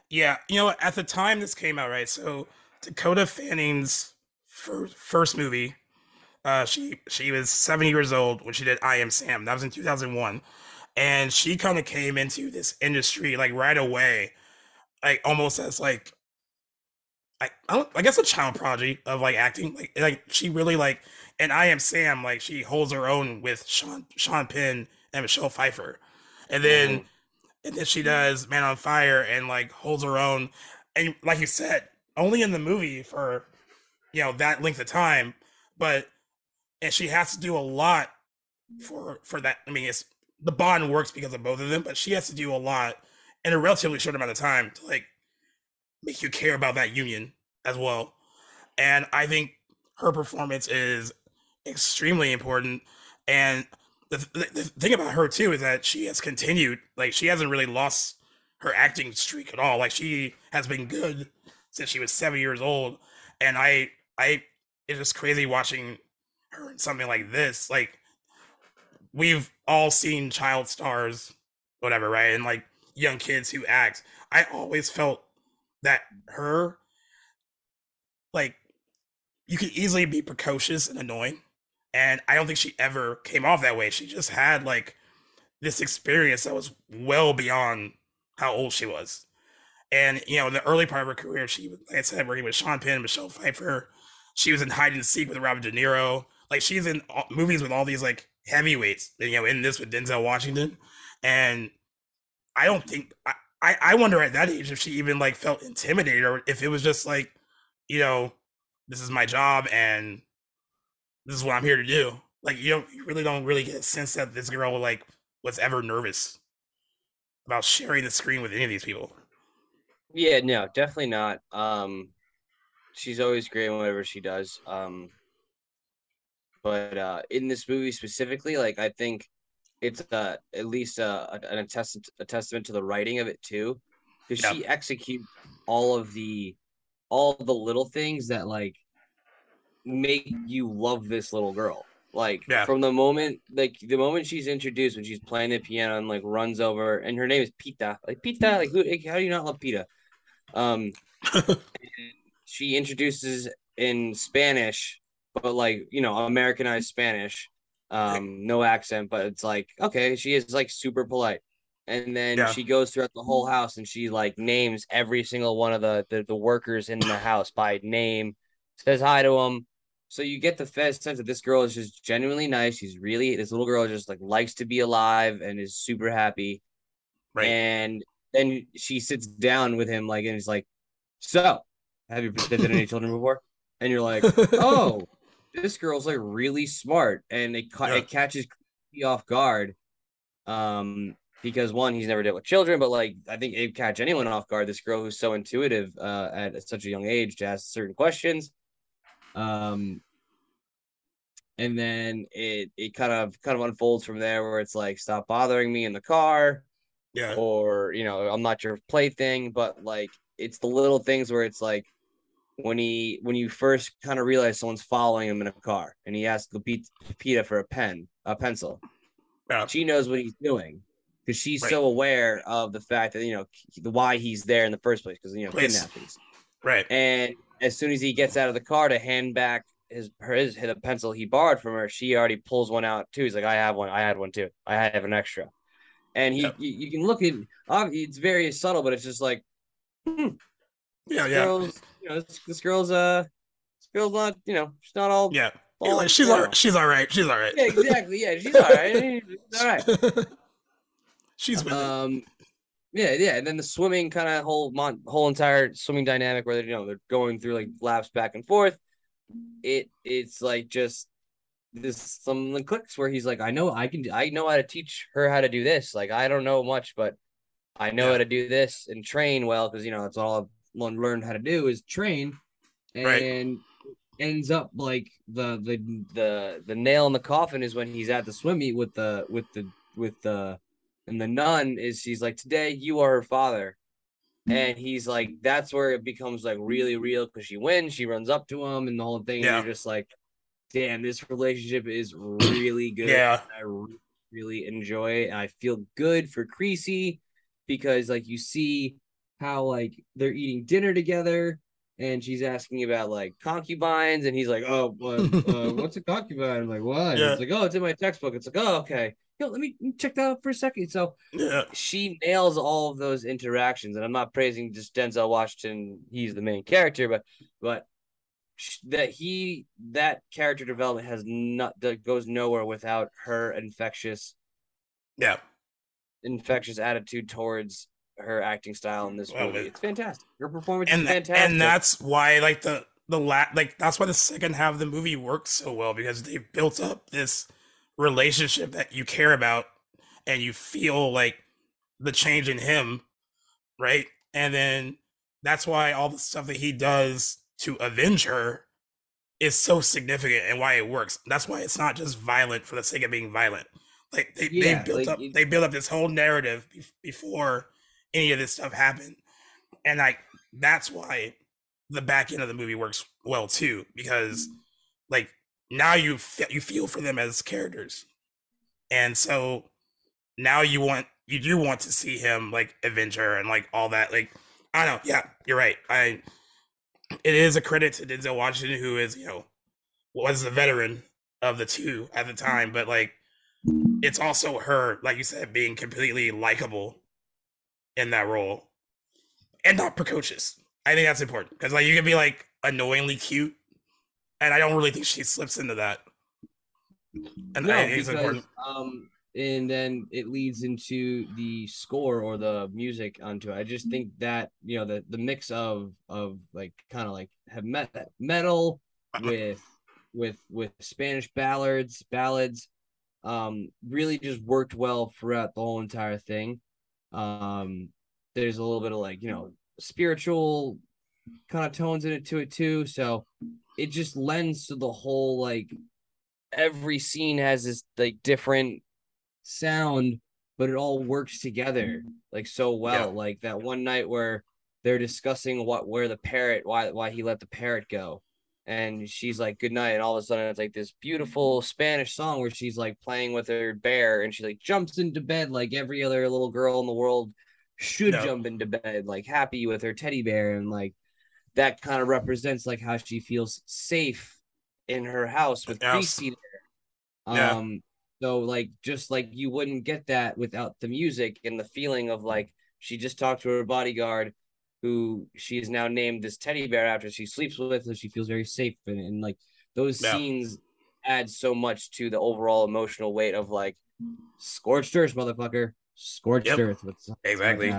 Yeah, you know, at the time this came out, right? So Dakota Fanning's first movie, uh, she she was seven years old when she did I Am Sam. That was in two thousand one, and she kind of came into this industry like right away, like almost as like, I I, don't, I guess a child prodigy of like acting. Like like she really like, and I Am Sam like she holds her own with Sean Sean Penn and Michelle Pfeiffer, and then Mhm. and then she does Man on Fire and like holds her own. And like you said, only in the movie for you know that length of time, but and she has to do a lot for for that. I mean, it's the bond works because of both of them, but she has to do a lot in a relatively short amount of time to like make you care about that union as well. And I think her performance is extremely important. And the, the, the thing about her too is that she has continued, like she hasn't really lost her acting streak at all. Like she has been good since she was seven years old. And I, I, it's just crazy watching in something like this. Like we've all seen child stars, whatever, right? And like young kids who act. I always felt that her, like, you could easily be precocious and annoying. And I don't think she ever came off that way. She just had like this experience that was well beyond how old she was. And you know, in the early part of her career, she like I said, working with Sean Penn, Michelle Pfeiffer. She was in Hide and Seek with Robert De Niro. Like she's in movies with all these like heavyweights. You know, in this with Denzel Washington, and I don't think I, I wonder at that age if she even like felt intimidated or if it was just like, you know, this is my job and this is what I'm here to do. Like you don't you really don't really get a sense that this girl like was ever nervous about sharing the screen with any of these people. Yeah, no, definitely not. Um, she's always great whatever she does. Um, but uh, in this movie specifically, like I think it's uh, at least uh, an attest- a testament to the writing of it too, because Yeah. she executes all of the all the little things that like make you love this little girl. Like Yeah. from the moment, like the moment she's introduced when she's playing the piano and like runs over, and her name is Pita. Like Pita, like who? Like, how do you not love Pita? Um, <laughs> she introduces in Spanish, but like you know Americanized Spanish, um, no accent, but it's like okay, she is like super polite. And then Yeah. she goes throughout the whole house and she like names every single one of the, the the workers in the house by name, says hi to them. So you get the fe- sense that this girl is just genuinely nice. She's really this little girl just like likes to be alive and is super happy. Right. And then she sits down with him like and he's like, "So, have you presented any children before?" And you're like, <laughs> "Oh, this girl's like really smart," and it ca- Yeah. it catches me off guard, um, because one, he's never dealt with children, but like I think it catch anyone off guard. This girl who's so intuitive uh, at such a young age to ask certain questions, um, and then it it kind of kind of unfolds from there where it's like, "Stop bothering me in the car." yeah. or you know i'm not your plaything but like it's the little things where it's like when he when you first kind of realize someone's following him in a car and he asks Lupita for a pen a pencil Yeah. she knows what he's doing because she's Right. so aware of the fact that you know why he's there in the first place because you know Place. kidnappings Right. and as soon as he gets out of the car to hand back his her his the pencil he borrowed from her, she already pulls one out too. He's like, I have one. I had one too. I have an extra. And he Yep. you, you can look at it's very subtle, but it's just like hmm, Yeah. Yeah. girls, you know, this, this girl's uh this girl's not, you know, she's not all Yeah. all You're like, she's all right. She's all right. She's all right. Yeah, exactly. Yeah, she's all right. She's <laughs> all right. she's with it. Um, yeah, yeah, and then the swimming kind of whole mon- whole entire swimming dynamic where they're you know they're going through like laps back and forth. It it's like just this some clicks where he's like, I know I can I know how to teach her how to do this. Like I don't know much, but I know Yeah. how to do this and train well because you know that's all learned- learned how to do is train, and Right. ends up like the the the the nail in the coffin is when he's at the swim meet with the with the with the and the nun is she's like today you are her father and he's like that's where it becomes like really real because she wins she runs up to him and the whole thing and you're just like damn this relationship is really good Yeah. i re- really enjoy it and i feel good for creasy because like you see how like they're eating dinner together and she's asking about like concubines and he's like oh uh, uh, <laughs> what's a concubine i'm like what Yeah. it's like oh it's in my textbook it's like oh okay Yo, let me check that out for a second so Yeah. she nails all of those interactions and i'm not praising just denzel washington he's the main character but but that he that character development has not that goes nowhere without her infectious Yeah. infectious attitude towards her acting style in this Well, movie. it- it's fantastic. Her performance and fantastic. and that's why like the the la- like that's why the second half of the movie works so well because they built up this relationship that you care about and you feel like the change in him right? And then that's why all the stuff that he does to avenge her is so significant and why it works. That's why it's not just violent for the sake of being violent. Like they, Yeah, they built like, up it- they built up this whole narrative bef- before any of this stuff happen. and like that's why the back end of the movie works well too because mm-hmm. like now you fe- you feel for them as characters. And so now you want you do want to see him like avenge her and like all that like i don't know yeah you're right i it is a credit to denzel washington who is you know was the veteran of the two at the mm-hmm. time but like it's also her like you said being completely likable in that role and not precocious i think that's important because like you can be like annoyingly cute and i don't really think she slips into that and no, i think it's because, important um and then it leads into the score or the music onto it. I just think that you know the the mix of of like kind of like have met metal with with with Spanish ballads ballads um really just worked well throughout the whole entire thing. Um there's a little bit of like, you know, spiritual kind of tones in it to it too, so it just lends to the whole like every scene has this like different sound, but it all works together like so well. Yeah. Like that one night where they're discussing what where the parrot why why he let the parrot go. And she's like, good night. And all of a sudden, it's like this beautiful Spanish song where she's like playing with her bear and she like jumps into bed like every other little girl in the world should No. jump into bed, like happy with her teddy bear. And like that kind of represents like how she feels safe in her house with Yes. Creasy there. Yeah. Um, so like just like you wouldn't get that without the music and the feeling of like she just talked to her bodyguard who she is now named this teddy bear after she sleeps with, so she feels very safe and, and like those Yeah. scenes add so much to the overall emotional weight of like scorched earth, motherfucker. Scorched Yep. earth. What's Exactly.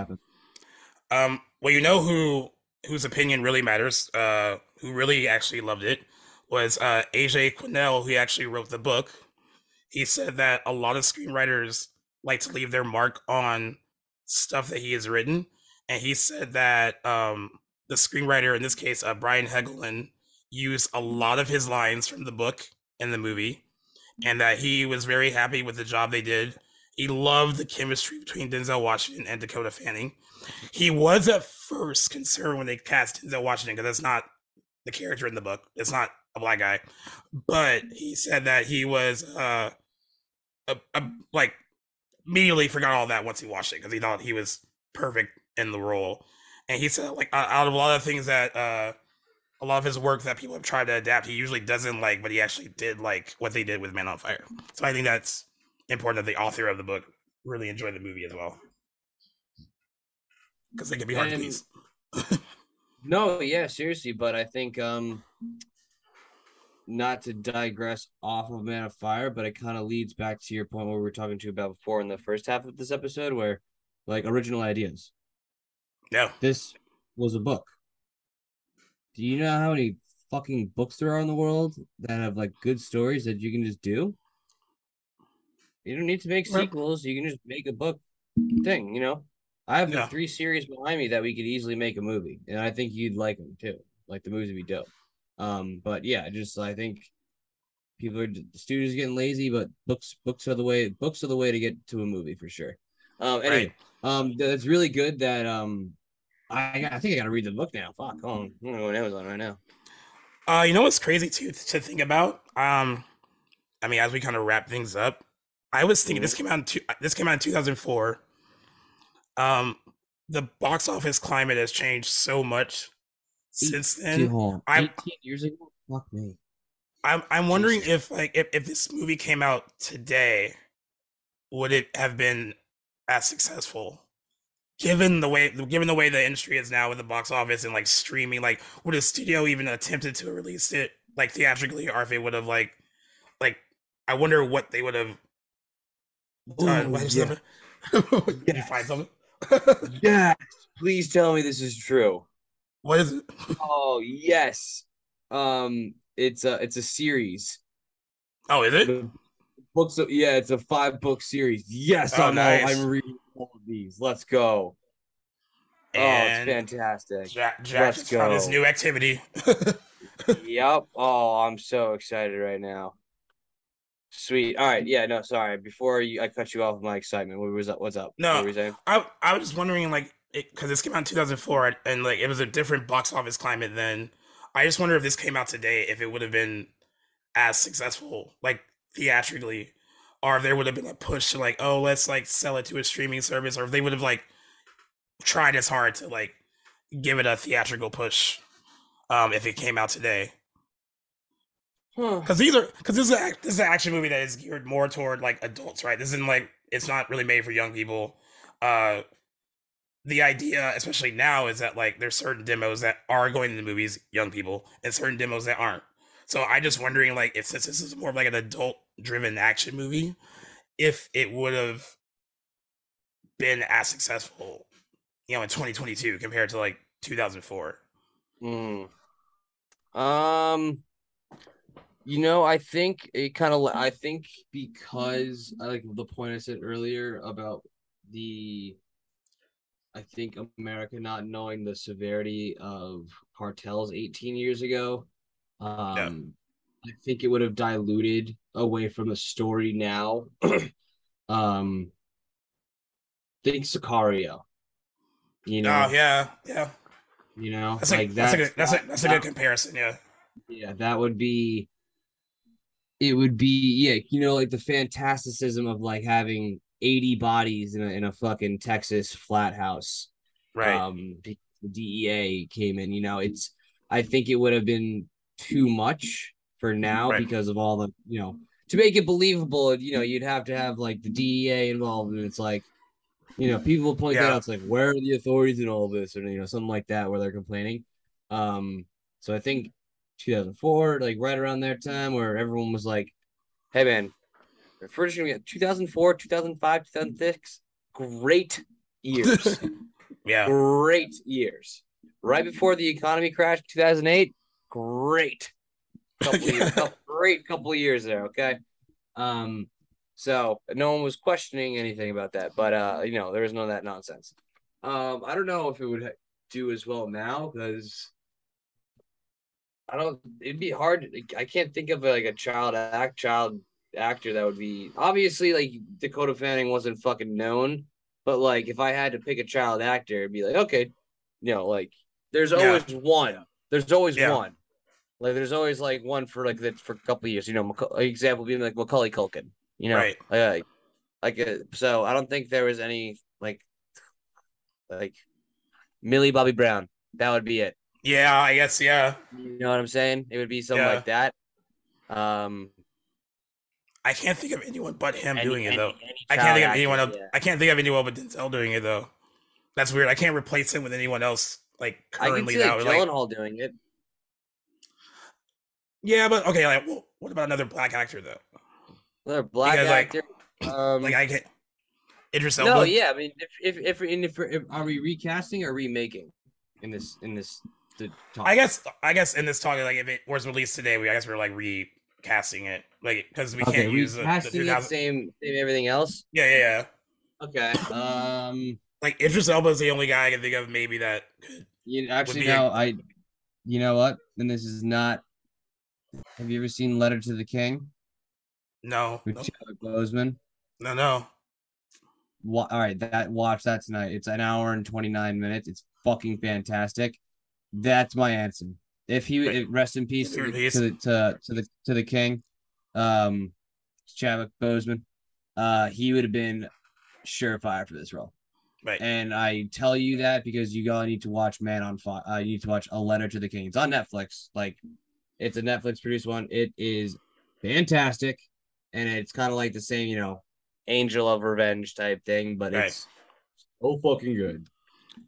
Um, well, you know who whose opinion really matters, uh, who really actually loved it, was uh, AJ Quinnell, who actually wrote the book. He said that a lot of screenwriters like to leave their mark on stuff that he has written, and he said that um, the screenwriter, in this case, uh, Brian Helgeland, used a lot of his lines from the book in the movie, and that he was very happy with the job they did. He loved the chemistry between Denzel Washington and Dakota Fanning. He was at first concerned when they cast Denzel Washington because that's not the character in the book. It's not a black guy, but he said that he was uh, a, a, like immediately forgot all that once he watched it because he thought he was perfect in the role. And he said like out of a lot of things that uh, a lot of his work that people have tried to adapt, he usually doesn't like, but he actually did like what they did with Man on Fire. So I think that's important that the author of the book really enjoyed the movie as well because they can be hard to please. <laughs> No, yeah, seriously, but I think um not to digress off of Man of Fire, but it kind of leads back to your point what we were talking to you about before in the first half of this episode where like original ideas. No. This was a book. Do you know how many fucking books there are in the world that have like good stories that you can just do? You don't need to make sequels. You can just make a book thing, you know? I have Yeah. three series behind me that we could easily make a movie, and I think you'd like them too. Like the movies would be dope. Um, but yeah, just I think people are the studios are getting lazy, but books books are the way books are the way to get to a movie for sure. Um, anyway, um, that's really good that um, I I think I gotta read the book now. Fuck, hold on, I'm on Amazon right now. Uh, you know what's crazy too to think about? Um, I mean, as we kind of wrap things up, I was thinking this came out in two, this came out in 2004. Um, the box office climate has changed so much since then. I'm- 18 years ago. Fuck me. I'm I'm wondering if like if, if this movie came out today, would it have been as successful? Given the way given the way the industry is now with the box office and like streaming, like would a studio even attempted to release it like theatrically, or if it would have like like I wonder what they would have done. Ooh, yeah. <laughs> Did you find something? <laughs> Yes. Please tell me this is true. what is it? <laughs> Oh yes. Um, it's a it's a series. Oh, is it? Books. Of, yeah, it's a five book series. Yes, Oh, I'm nice. all, I'm reading all of these. Let's go. oh, it's fantastic. Jack, Jack Let's found his go. new activity. <laughs> yep. Oh, I'm so excited right now. Sweet. All right. Yeah. No. Sorry. Before you, I cut you off with my excitement. What was up? What's up? No. What? I I was just wondering, like, because this came out in 2004, and like it was a different box office climate then. I just wonder if this came out today, if it would have been as successful, like theatrically, or if there would have been a push to like, oh, let's like sell it to a streaming service, or if they would have like tried as hard to like give it a theatrical push, um, if it came out today. Huh. Because these are because this is a, this is an action movie that is geared more toward like adults, right? This isn't like it's not really made for young people. Uh, the idea, especially now, is that like there's certain demos that are going to the movies, young people, and certain demos that aren't. So I just wondering, like, if since this is more of like an adult-driven action movie, if it would have been as successful, you know, in 2022 compared to like 2004. Hmm. Um, you know, I think it kind of. I think because I like the point I said earlier about the. I think America not knowing the severity of cartels 18 years ago. Um, I think it would have diluted away from the story now. <clears throat> um, think Sicario. You know, Oh yeah, yeah. you know, That's a, like that's a good that's a that's a good comparison. Yeah. Yeah, that would be. It would be yeah, you know, like the fantasticism of like having eighty bodies in a in a fucking Texas flat house. Right. Um, the DEA came in. You know, it's. I think it would have been too much for now Right. because of all the you know to make it believable. You know, you'd have to have like the DEA involved, and it's like. You know, people will point that out. It's like, where are the authorities in all this, or you know, something like that, where they're complaining. Um, so I think 2004, like right around that time, where everyone was like, "Hey, man, if we're just gonna get 2004, 2005, 2006, great years, <laughs> <laughs> yeah. great years." Right before the economy crashed, 2008, great, couple <laughs> years, couple, great couple of years there. Okay, um, so no one was questioning anything about that, but uh, you know, there was none of that nonsense. Um, I don't know if it would do as well now because I don't. It'd be hard. I can't think of like a child act child actor that would be obviously like Dakota Fanning wasn't fucking known, but like if I had to pick a child actor, it'd be like okay, you know, like there's Yeah. always one. There's always Yeah. one. Like there's always like one for like that for a couple of years. You know, Maca- example being like Macaulay Culkin. You know, Right. like like uh, so I don't think there was any like like Millie Bobby Brown. That would be it. Yeah, I guess yeah. You know what I'm saying? It would be something Yeah. like that. Um, I can't think of anyone but him any- doing it any- though. any I can't think of actor, anyone else. yeah. I can't think of anyone but Denzel doing it though. That's weird. I can't replace him with anyone else like currently I can see now. like Like, Gyllenhaal doing it. Yeah, but okay. Like, well, what about another black actor though? Another black Because, like- actor. um, Like I can't. Idris Elba. no, yeah. I mean, if if if, and if, if are we recasting or remaking in this in this the talk? I guess. I guess in this talk, like if it was released today, we I guess we're like recasting it, like because we okay, can't use the, the recasting it, 2000. same same everything else. Yeah, yeah, yeah. Okay. Um. Like Idris Elba is the only guy I can think of maybe that could. You actually be a- know I. You know what? And this is not. Have you ever seen Letter to the King No, with no, Chadwick Boseman? no, no. Wa- all right, that watch that tonight. It's an hour and twenty nine minutes. It's fucking fantastic. That's my answer. If he if- rest in peace to to the to, to the to the king, um, Chadwick Boseman, uh, he would have been surefire for this role. Right. And I tell you that because you all need to watch Man on Fire. Uh, you need to watch A Letter to the King. It's on Netflix. Like, it's a Netflix produced one. It is fantastic, and it's kind of like the same, you know, Angel of Revenge type thing, but Right. it's so fucking good.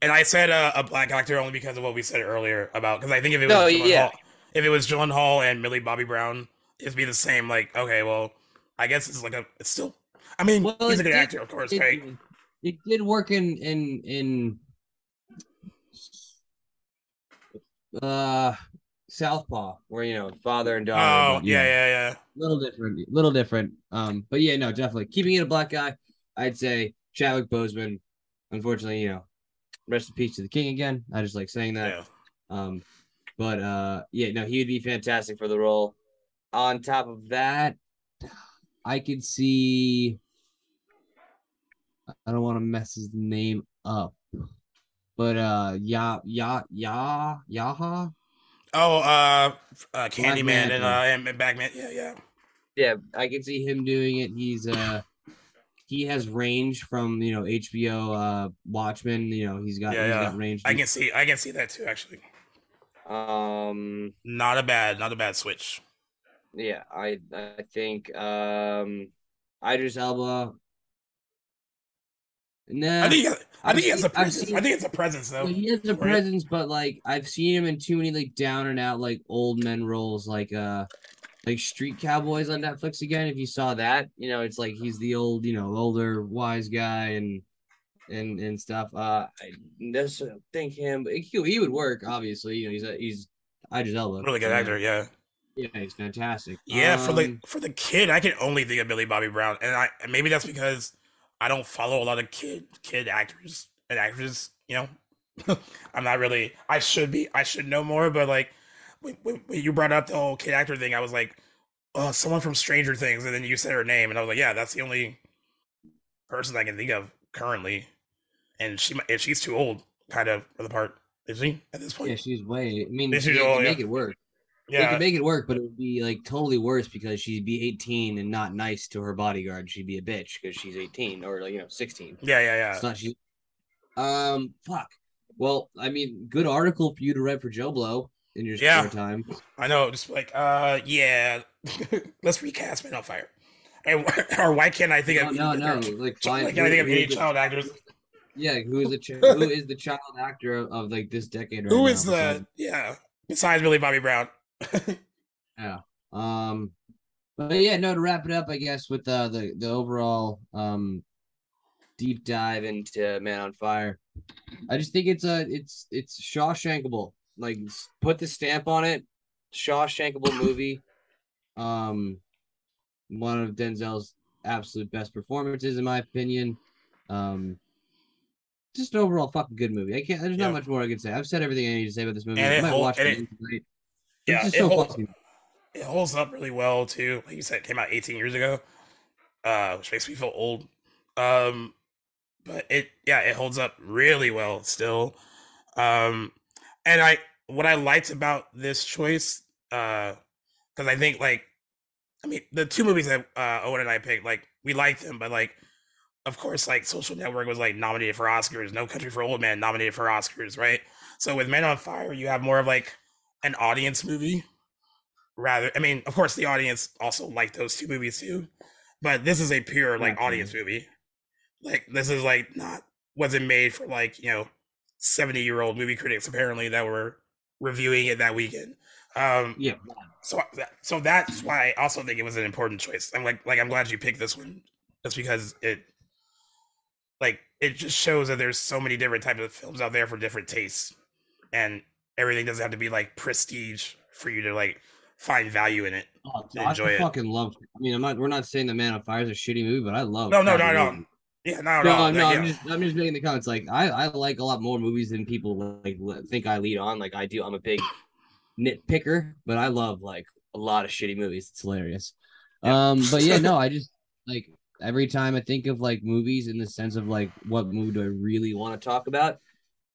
And I said uh, a black actor only because of what we said earlier about because I think if it was No, yeah. if it was Hall and Millie Bobby Brown, it'd be the same. Like, okay, well, I guess it's like a it's still. I mean, Well, he's a good did- actor, of course, it, right? it did work in in in uh Southpaw. Where you know father and daughter. Oh, yeah, yeah, yeah. little different, little different. Um, but yeah, no, definitely keeping it a black guy. I'd say Chadwick Boseman. Unfortunately, you know, rest in peace to the king again. I just like saying that. yeah. Um, but uh, yeah, no, he would be fantastic for the role. On top of that, I could see. I don't want to mess his name up, but uh, Ya Ya Ya Yaha. Oh, uh, uh Candyman and Manta. uh and and Bagman. Yeah, yeah. Yeah, I can see him doing it. He's uh he has range from you know HBO uh Watchmen. You know, he's got Yeah, he's yeah. got range. I can see I can see that too. Actually, um, not a bad not a bad switch. yeah, I I think um, Idris Elba. Nah, I think he has, I think he has a presence. seen- I think it's a presence though. he has a right? presence, but like I've seen him in too many like down and out like old men roles, like uh like Street Cowboys on Netflix again. If you saw that, you know, it's like he's the old, you know, older wise guy and and and stuff. Uh, I necessarily think him, but he, he would work. Obviously, you know, he's a, he's Idris Elba, Really good actor. Yeah. Yeah, he's fantastic. Yeah, for the Um, for the kid, I can only think of Billy Bobby Brown, and I maybe that's because I don't follow a lot of kid kid actors and actresses. You know, <laughs> I'm not really. I should be. I should know more, but like when, when, when you brought up the whole kid actor thing, I was like, oh, someone from Stranger Things, and then you said her name, and I was like, yeah, that's the only person I can think of currently, and she and she's too old, kind of for the part, is she at this point? Yeah, she's way. I mean, This they is can yeah. make it work. They Yeah, could make it work, but it would be like totally worse because she'd be 18 and not nice to her bodyguard. She'd be a bitch because she's 18 or like you know 16. yeah, yeah, yeah. It's not she. Um, fuck. Well, I mean, good article for you to write for Joe Blow in your Yeah. spare time. I know, just like, uh, yeah, <laughs> let's recast Man on Fire. And, <laughs> or why can't I think No, of no, no. <laughs> Like, why find can't I think of any the- child actors? Yeah, who is the ch- who is the child actor of, of like this decade? Right Who now is the yeah? Besides Billy Bobby Brown. <laughs> Um, but yeah, no. To wrap it up, I guess with uh, the the overall um deep dive into Man on Fire, I just think it's a it's it's Shawshankable. Like put the stamp on it, Shawshankable movie. Um, one of Denzel's absolute best performances, in my opinion. Um. Just an overall fucking good movie. I can't. There's Yeah. not much more I can say. I've said everything I need to say about this movie. And I might hold- watch it it-. Yeah, it so holds, it holds up really well too. Like you said, it came out 18 years ago, uh, which makes me feel old. Um, but it yeah, it holds up really well still. Um, and I what I liked about this choice, uh, because I think like, I mean, the two movies that uh, Owen and I picked, like we liked them, but like, of course, like Social Network was like nominated for Oscars. No Country for Old Men nominated for Oscars, right? So with Men on Fire, you have more of like an audience movie rather i mean of course the audience also liked those two movies too but this is a pure like Naturally. audience movie like this is like not wasn't made for like you know 70 year old movie critics apparently that were reviewing it that weekend um yeah. so so that's why i also think it was an important choice i'm like like i'm glad you picked this one just because it like it just shows that there's so many different types of films out there for different tastes and everything doesn't have to be like prestige for you to like find value in it Oh, to I enjoy it. fucking love. I mean, I'm not. We're not saying the Man on Fire is a shitty movie, but I love. No, no, no, no. yeah no No, no, no. I'm just, I'm just making the comments. Like, I, I like a lot more movies than people like think I lead on. Like, I do. I'm a big nitpicker, but I love like a lot of shitty movies. It's hilarious. Yeah. Um, but yeah, no, <laughs> I just like every time I think of like movies in the sense of like what movie do I really want to talk about.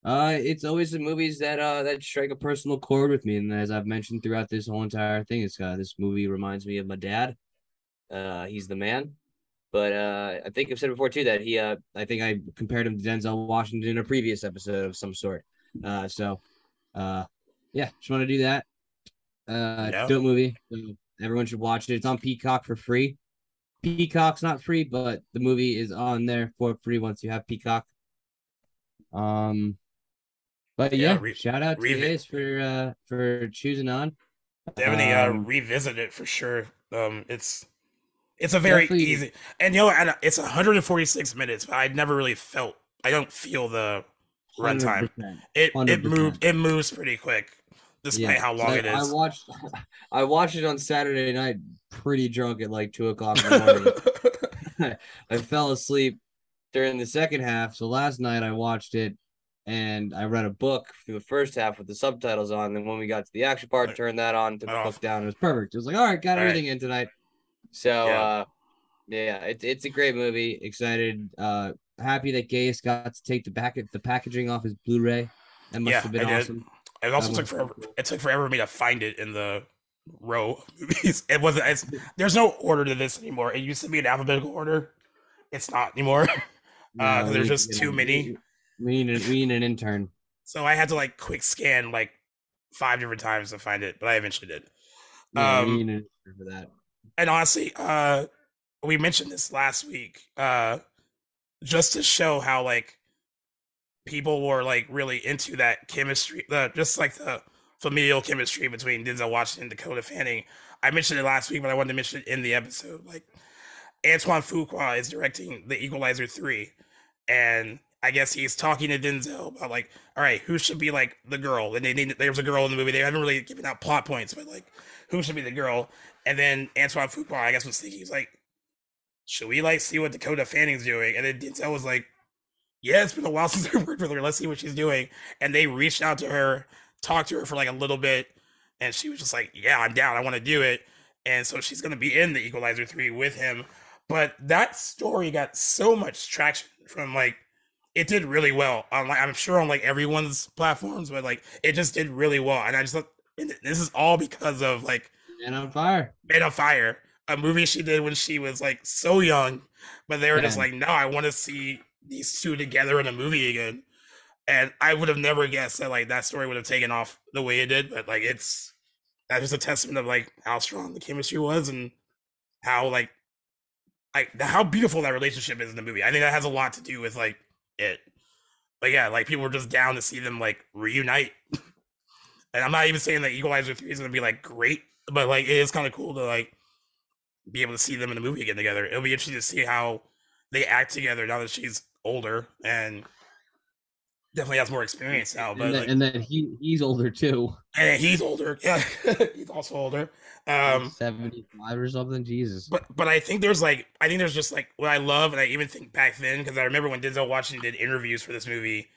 Uh, it's always the movies that uh that strike a personal chord with me, and as I've mentioned throughout this whole entire thing, it's uh, this movie reminds me of my dad. Uh, he's the man. But uh, I think I've said before too that he uh, I think I compared him to Denzel Washington in a previous episode of some sort. Uh, so, uh, yeah, just want to do that. Uh, Yeah. dope movie. So everyone should watch it. It's on Peacock for free. Peacock's not free, but the movie is on there for free once you have Peacock. Um, but Yeah, yeah, re- shout out to revi- you guys for uh for choosing on. definitely uh Um, revisit it for sure um it's it's a very Definitely- easy and you know it's 146 minutes but i never really felt i don't feel the runtime 100%. it it 100%. it moves pretty quick despite how long so it I watched <laughs> I watched it on Saturday night, pretty drunk at like two o'clock in the morning. <laughs> <laughs> I fell asleep during the second half. So last night I watched it and I read a book for the first half with the subtitles on. Then when we got to the action part, Right. turned that on, took the Right book down. It was perfect. It was like, all right, got All right. everything in tonight. So Yeah. uh yeah, it's it's a great movie. Excited, uh happy that Gaius got to take the back the packaging off his Blu-ray. That must Yeah, have been awesome. it also That took forever cool. it took forever for me to find it in the row of movies it wasn't it's, there's no order to this anymore it used to be an alphabetical order it's not anymore <laughs> Uh, there's just too many. We need, a, we need an intern. so i had to like quick scan like five different times to find it but i eventually did Yeah, Um, we need an intern for that. and honestly, uh, we mentioned this last week, uh, just to show how like people were like really into that chemistry, the just like the familial chemistry between Denzel Washington and Dakota Fanning. I mentioned it last week, but I wanted to mention it in the episode. Like Antoine Fuqua is directing The Equalizer three, and I guess he's talking to Denzel about like, all right, who should be like the girl? And they need there was a girl in the movie. They haven't really given out plot points, but like, who should be the girl? And then Antoine Fuqua, I guess, was thinking, he's like, should we like see what Dakota Fanning's doing? And then Denzel was like, yeah, it's been a while <laughs> since I worked with her. Let's see what she's doing. And they reached out to her, talked to her for like a little bit, and she was just like, yeah, I'm down. I want to do it. and so she's gonna be in the Equalizer three with him. But that story got so much traction from like it did really well on like I'm sure on like everyone's platforms, but like it just did really well. And I just thought this is all because of like Man on Fire. Man on Fire, a movie she did when she was like so young, but they were yeah. just like, no, I want to see these two together in a movie again. And I would have never guessed that like that story would have taken off the way it did, but like it's that's just a testament of like how strong the chemistry was and how like like how beautiful that relationship is in the movie. I think that has a lot to do with like it. But yeah, like people were just down to see them like reunite. <laughs> and I'm not even saying that Equalizer 3 is gonna be like great, but like it is kind of cool to like be able to see them in the movie again together. It'll be interesting to see how they act together now that she's older and definitely has more experience now. But and then, like, and then he he's older too. And he's older. Yeah, <laughs> he's also older. Um, seventy five or something. Jesus. But but I think there's like I think there's just like what I love, and I even think back then because I remember when Denzel Washington did interviews for this movie,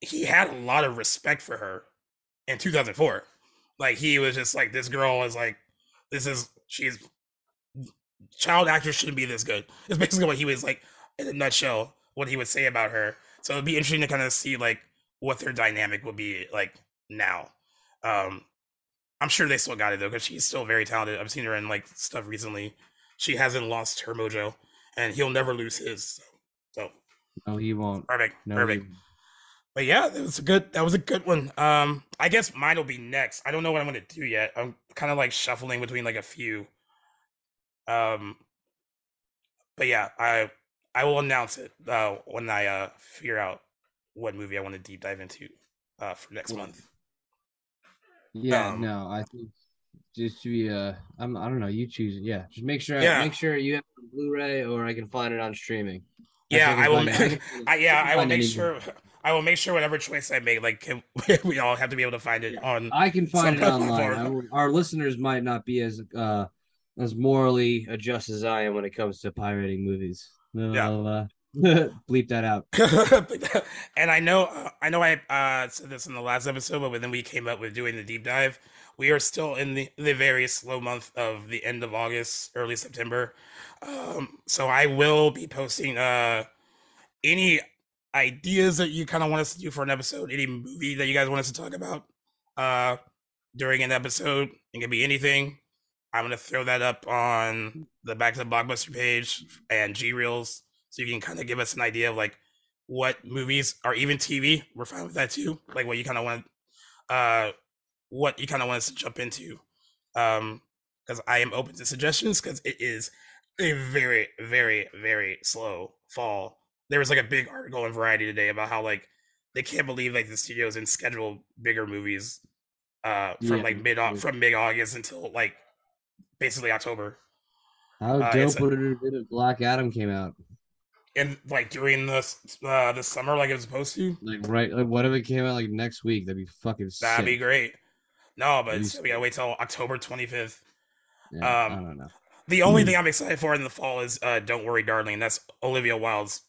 he had a lot of respect for her in 2004. Like he was just like this girl is like this is she's child actors shouldn't be this good. It's basically what he was like in a nutshell. What he would say about her so it'd be interesting to kind of see like what their dynamic would be like now. Um, I'm sure they still got it though because she's still very talented. I've seen her in like stuff recently. She hasn't lost her mojo, and he'll never lose his. So, so. no, he won't. Perfect, no, perfect. But yeah, that was a good. That was a good one. Um, I guess mine will be next. I don't know what I'm gonna do yet. I'm kind of like shuffling between like a few. Um, but yeah, I I will announce it uh, when I uh, figure out what movie I want to deep dive into uh, for next month. Yeah, um, no, I think just to be uh, I'm I don't know, you choose it. Yeah, just make sure yeah. make sure you have a Blu-ray or I can find it on streaming. Yeah, I, I will. <laughs> Make, I, yeah, I, I will make anything. sure. <laughs> I will make sure whatever choice I make, like can, <laughs> we all have to be able to find it on. I can find it online. our listeners might not be as uh as morally adjusted as I am when it comes to pirating movies. No, yeah. I'll uh, <laughs> bleep that out. <laughs> and I know, I know, I uh, said this in the last episode, but then we came up with doing the deep dive. We are still in the, the very slow month of the end of August, early September. Um, so I will be posting uh, any ideas that you kind of want us to do for an episode, any movie that you guys want us to talk about uh, during an episode. It can be anything. I'm gonna throw that up on the Back to the Blockbuster page and G Reels, so you can kind of give us an idea of like what movies or even TV. We're fine with that too. Like what you kind of want, uh, what you kind of want us to jump into. Um, because I am open to suggestions because it is a very, very, very slow fall. There was like a big article in Variety today about how like they can't believe like the studios and schedule bigger movies uh from yeah. like mid from mid August until like basically October. How uh, dope would it have been if Black Adam came out? And like during the uh, the summer, like it was supposed to. Like right, like what if it came out like next week? That'd be fucking. That'd be great. No, but we gotta wait till October twenty fifth. Yeah, um, I don't know. The only thing <clears throat> I'm excited for in the fall is uh, "Don't Worry, Darling." That's Olivia Wilde's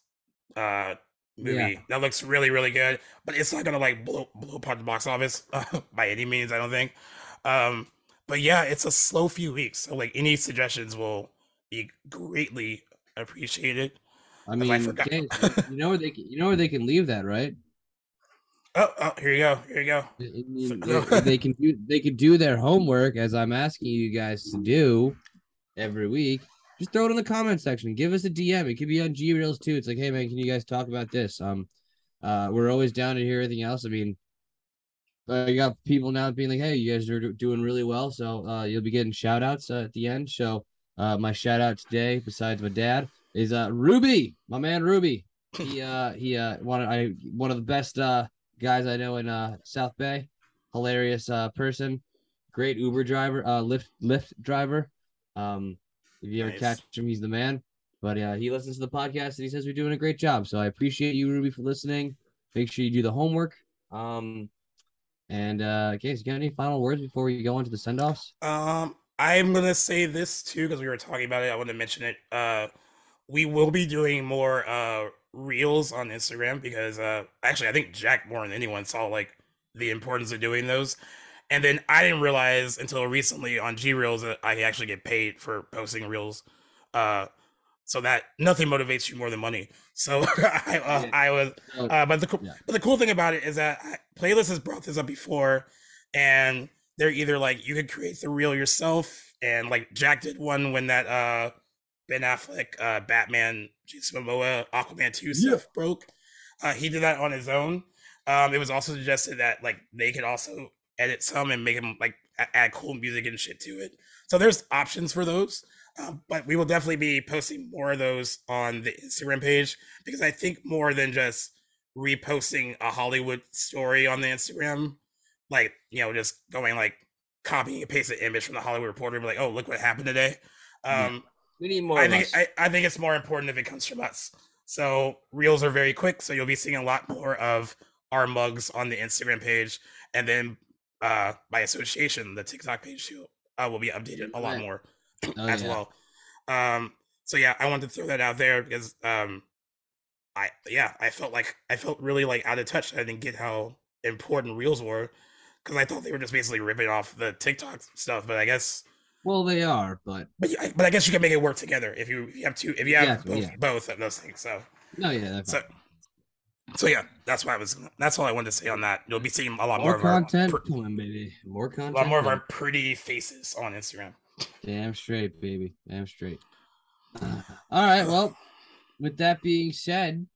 uh, movie. Yeah. That looks really, really good, but it's not gonna like blow blow apart the box office uh, <laughs> by any means. I don't think. Um, but yeah, it's a slow few weeks. So like any suggestions will be greatly appreciated. I mean, I <laughs> you know where they can, you know where they can leave that, right? Oh, oh, here you go. Here you go. I mean, they, <laughs> they, can do they can do their homework as I'm asking you guys to do every week. Just throw it in the comment section. Give us a DM. It could be on G Reels too. It's like, hey man, can you guys talk about this? Um, uh, we're always down to hear anything else. I mean, uh, you got people now being like, "Hey, you guys are doing really well." So uh, you'll be getting shout outs uh, at the end. So uh, my shout out today, besides my dad, is uh Ruby, my man Ruby. He uh he uh one I one of the best uh guys I know in uh South Bay. Hilarious uh person, great Uber driver, uh Lyft Lyft driver. Um, if you ever nice. catch him, he's the man. But uh, he listens to the podcast and he says we're doing a great job. So I appreciate you, Ruby, for listening. Make sure you do the homework. Um, and uh, Case, you got any final words before we go into the send offs? Um, I'm gonna say this too because we were talking about it. I want to mention it. Uh, we will be doing more uh reels on Instagram because uh, actually, I think Jack more than anyone saw like the importance of doing those. And then I didn't realize until recently on G Reels that I actually get paid for posting reels. Uh, so that nothing motivates you more than money. So <laughs> I, uh. I was, Oh, uh, but the cool, Yeah. but the cool thing about it is that I, Playlist has brought this up before, and they're either like you could create the reel yourself, and like Jack did one when that uh Ben Affleck, uh, Batman, Jason Momoa, Aquaman two Yeah. stuff broke. Uh, he did that on his own. Um, it was also suggested that like they could also edit some and make them like add cool music and shit to it. So there's options for those. Um, but we will definitely be posting more of those on the Instagram page because I think more than just reposting a Hollywood story on the Instagram, like you know, just going like copying and pasting an image from the Hollywood Reporter, and be like, oh, look what happened today. Um, We need more. I think. I, I think it's more important if it comes from us. So reels are very quick, so you'll be seeing a lot more of our mugs on the Instagram page, and then uh, by association, the TikTok page too uh, will be updated a lot more <clears throat> Oh, as yeah. well. Um, so yeah, I wanted to throw that out there because um, I yeah, I felt like I felt really like out of touch. I didn't get how important reels were because I thought they were just basically ripping off the TikTok stuff. But I guess, Well, they are, but but yeah, but I guess you can make it work together if you, if you have two, if you have Yeah, both, yeah. both of those things. So no, yeah, that's so so yeah, that's why I was. That's all I wanted to say on that. You'll be seeing a lot more, more of our content pr- coming, baby. More content, a lot more of our pretty faces on Instagram. Damn straight, baby. Damn straight. <sighs> All right. Well, with that being said,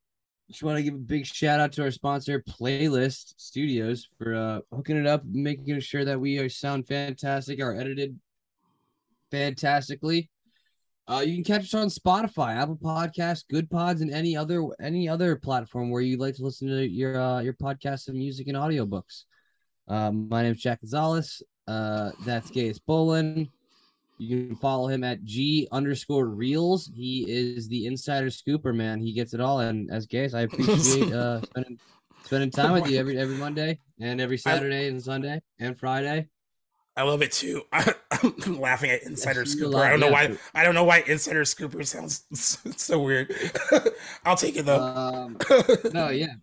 just want to give a big shout out to our sponsor, Playlist Studios, for uh, hooking it up, making sure that we are sound fantastic, are edited fantastically. Uh, you can catch us on Spotify, Apple Podcasts, Good Pods, and any other any other platform where you like to listen to your uh, your podcasts and music and audiobooks. Uh, my name's Jack Gonzalez. Uh, that's Gaius Bolin. You can follow him at G underscore reels. He is the insider scooper, man. He gets it all. And as Gaius, I appreciate uh <laughs> spending spending time with you every every Monday and every Saturday and Sunday and Friday. I love it too. <laughs> I, am laughing at Insider Yes, Scooper. love- I don't know yeah. why. I don't know why Insider Scooper sounds <laughs> so weird. <laughs> I'll take it though. Um, no, yeah.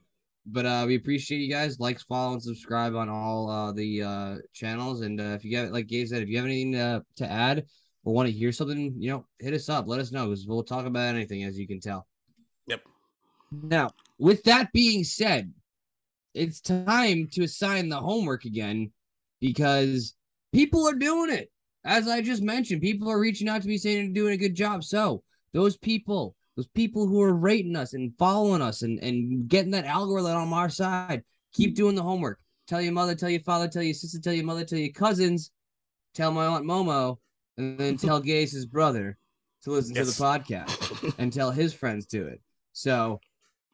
But uh we appreciate you guys. Like, follow, and subscribe on all uh the uh channels. And uh, if you got like Gabe said, if you have anything uh, to add or want to hear something, you know, hit us up. Let us know because we'll talk about anything as you can tell. Yep. Now, with that being said, it's time to assign the homework again because people are doing it. As I just mentioned, people are reaching out to me saying they're doing a good job. So those people, those people who are rating us and following us and, and getting that algorithm on our side, keep doing the homework. Tell your mother, tell your father, tell your sister, tell your mother, tell your cousins, tell my aunt Momo, and then tell <laughs> Gase's brother to listen Yes. to the podcast and tell his friends to it. So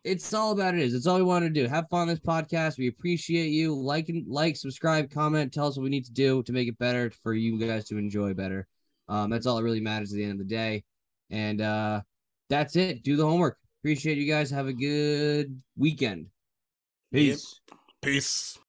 it's all about it is. It's all we want to do. Have fun on this podcast. We appreciate you. Like and like, subscribe, comment, tell us what we need to do to make it better for you guys to enjoy better. Um, that's all that really matters at the end of the day. And uh that's it. Do the homework. Appreciate you guys. Have a good weekend. Yep. Peace. Peace.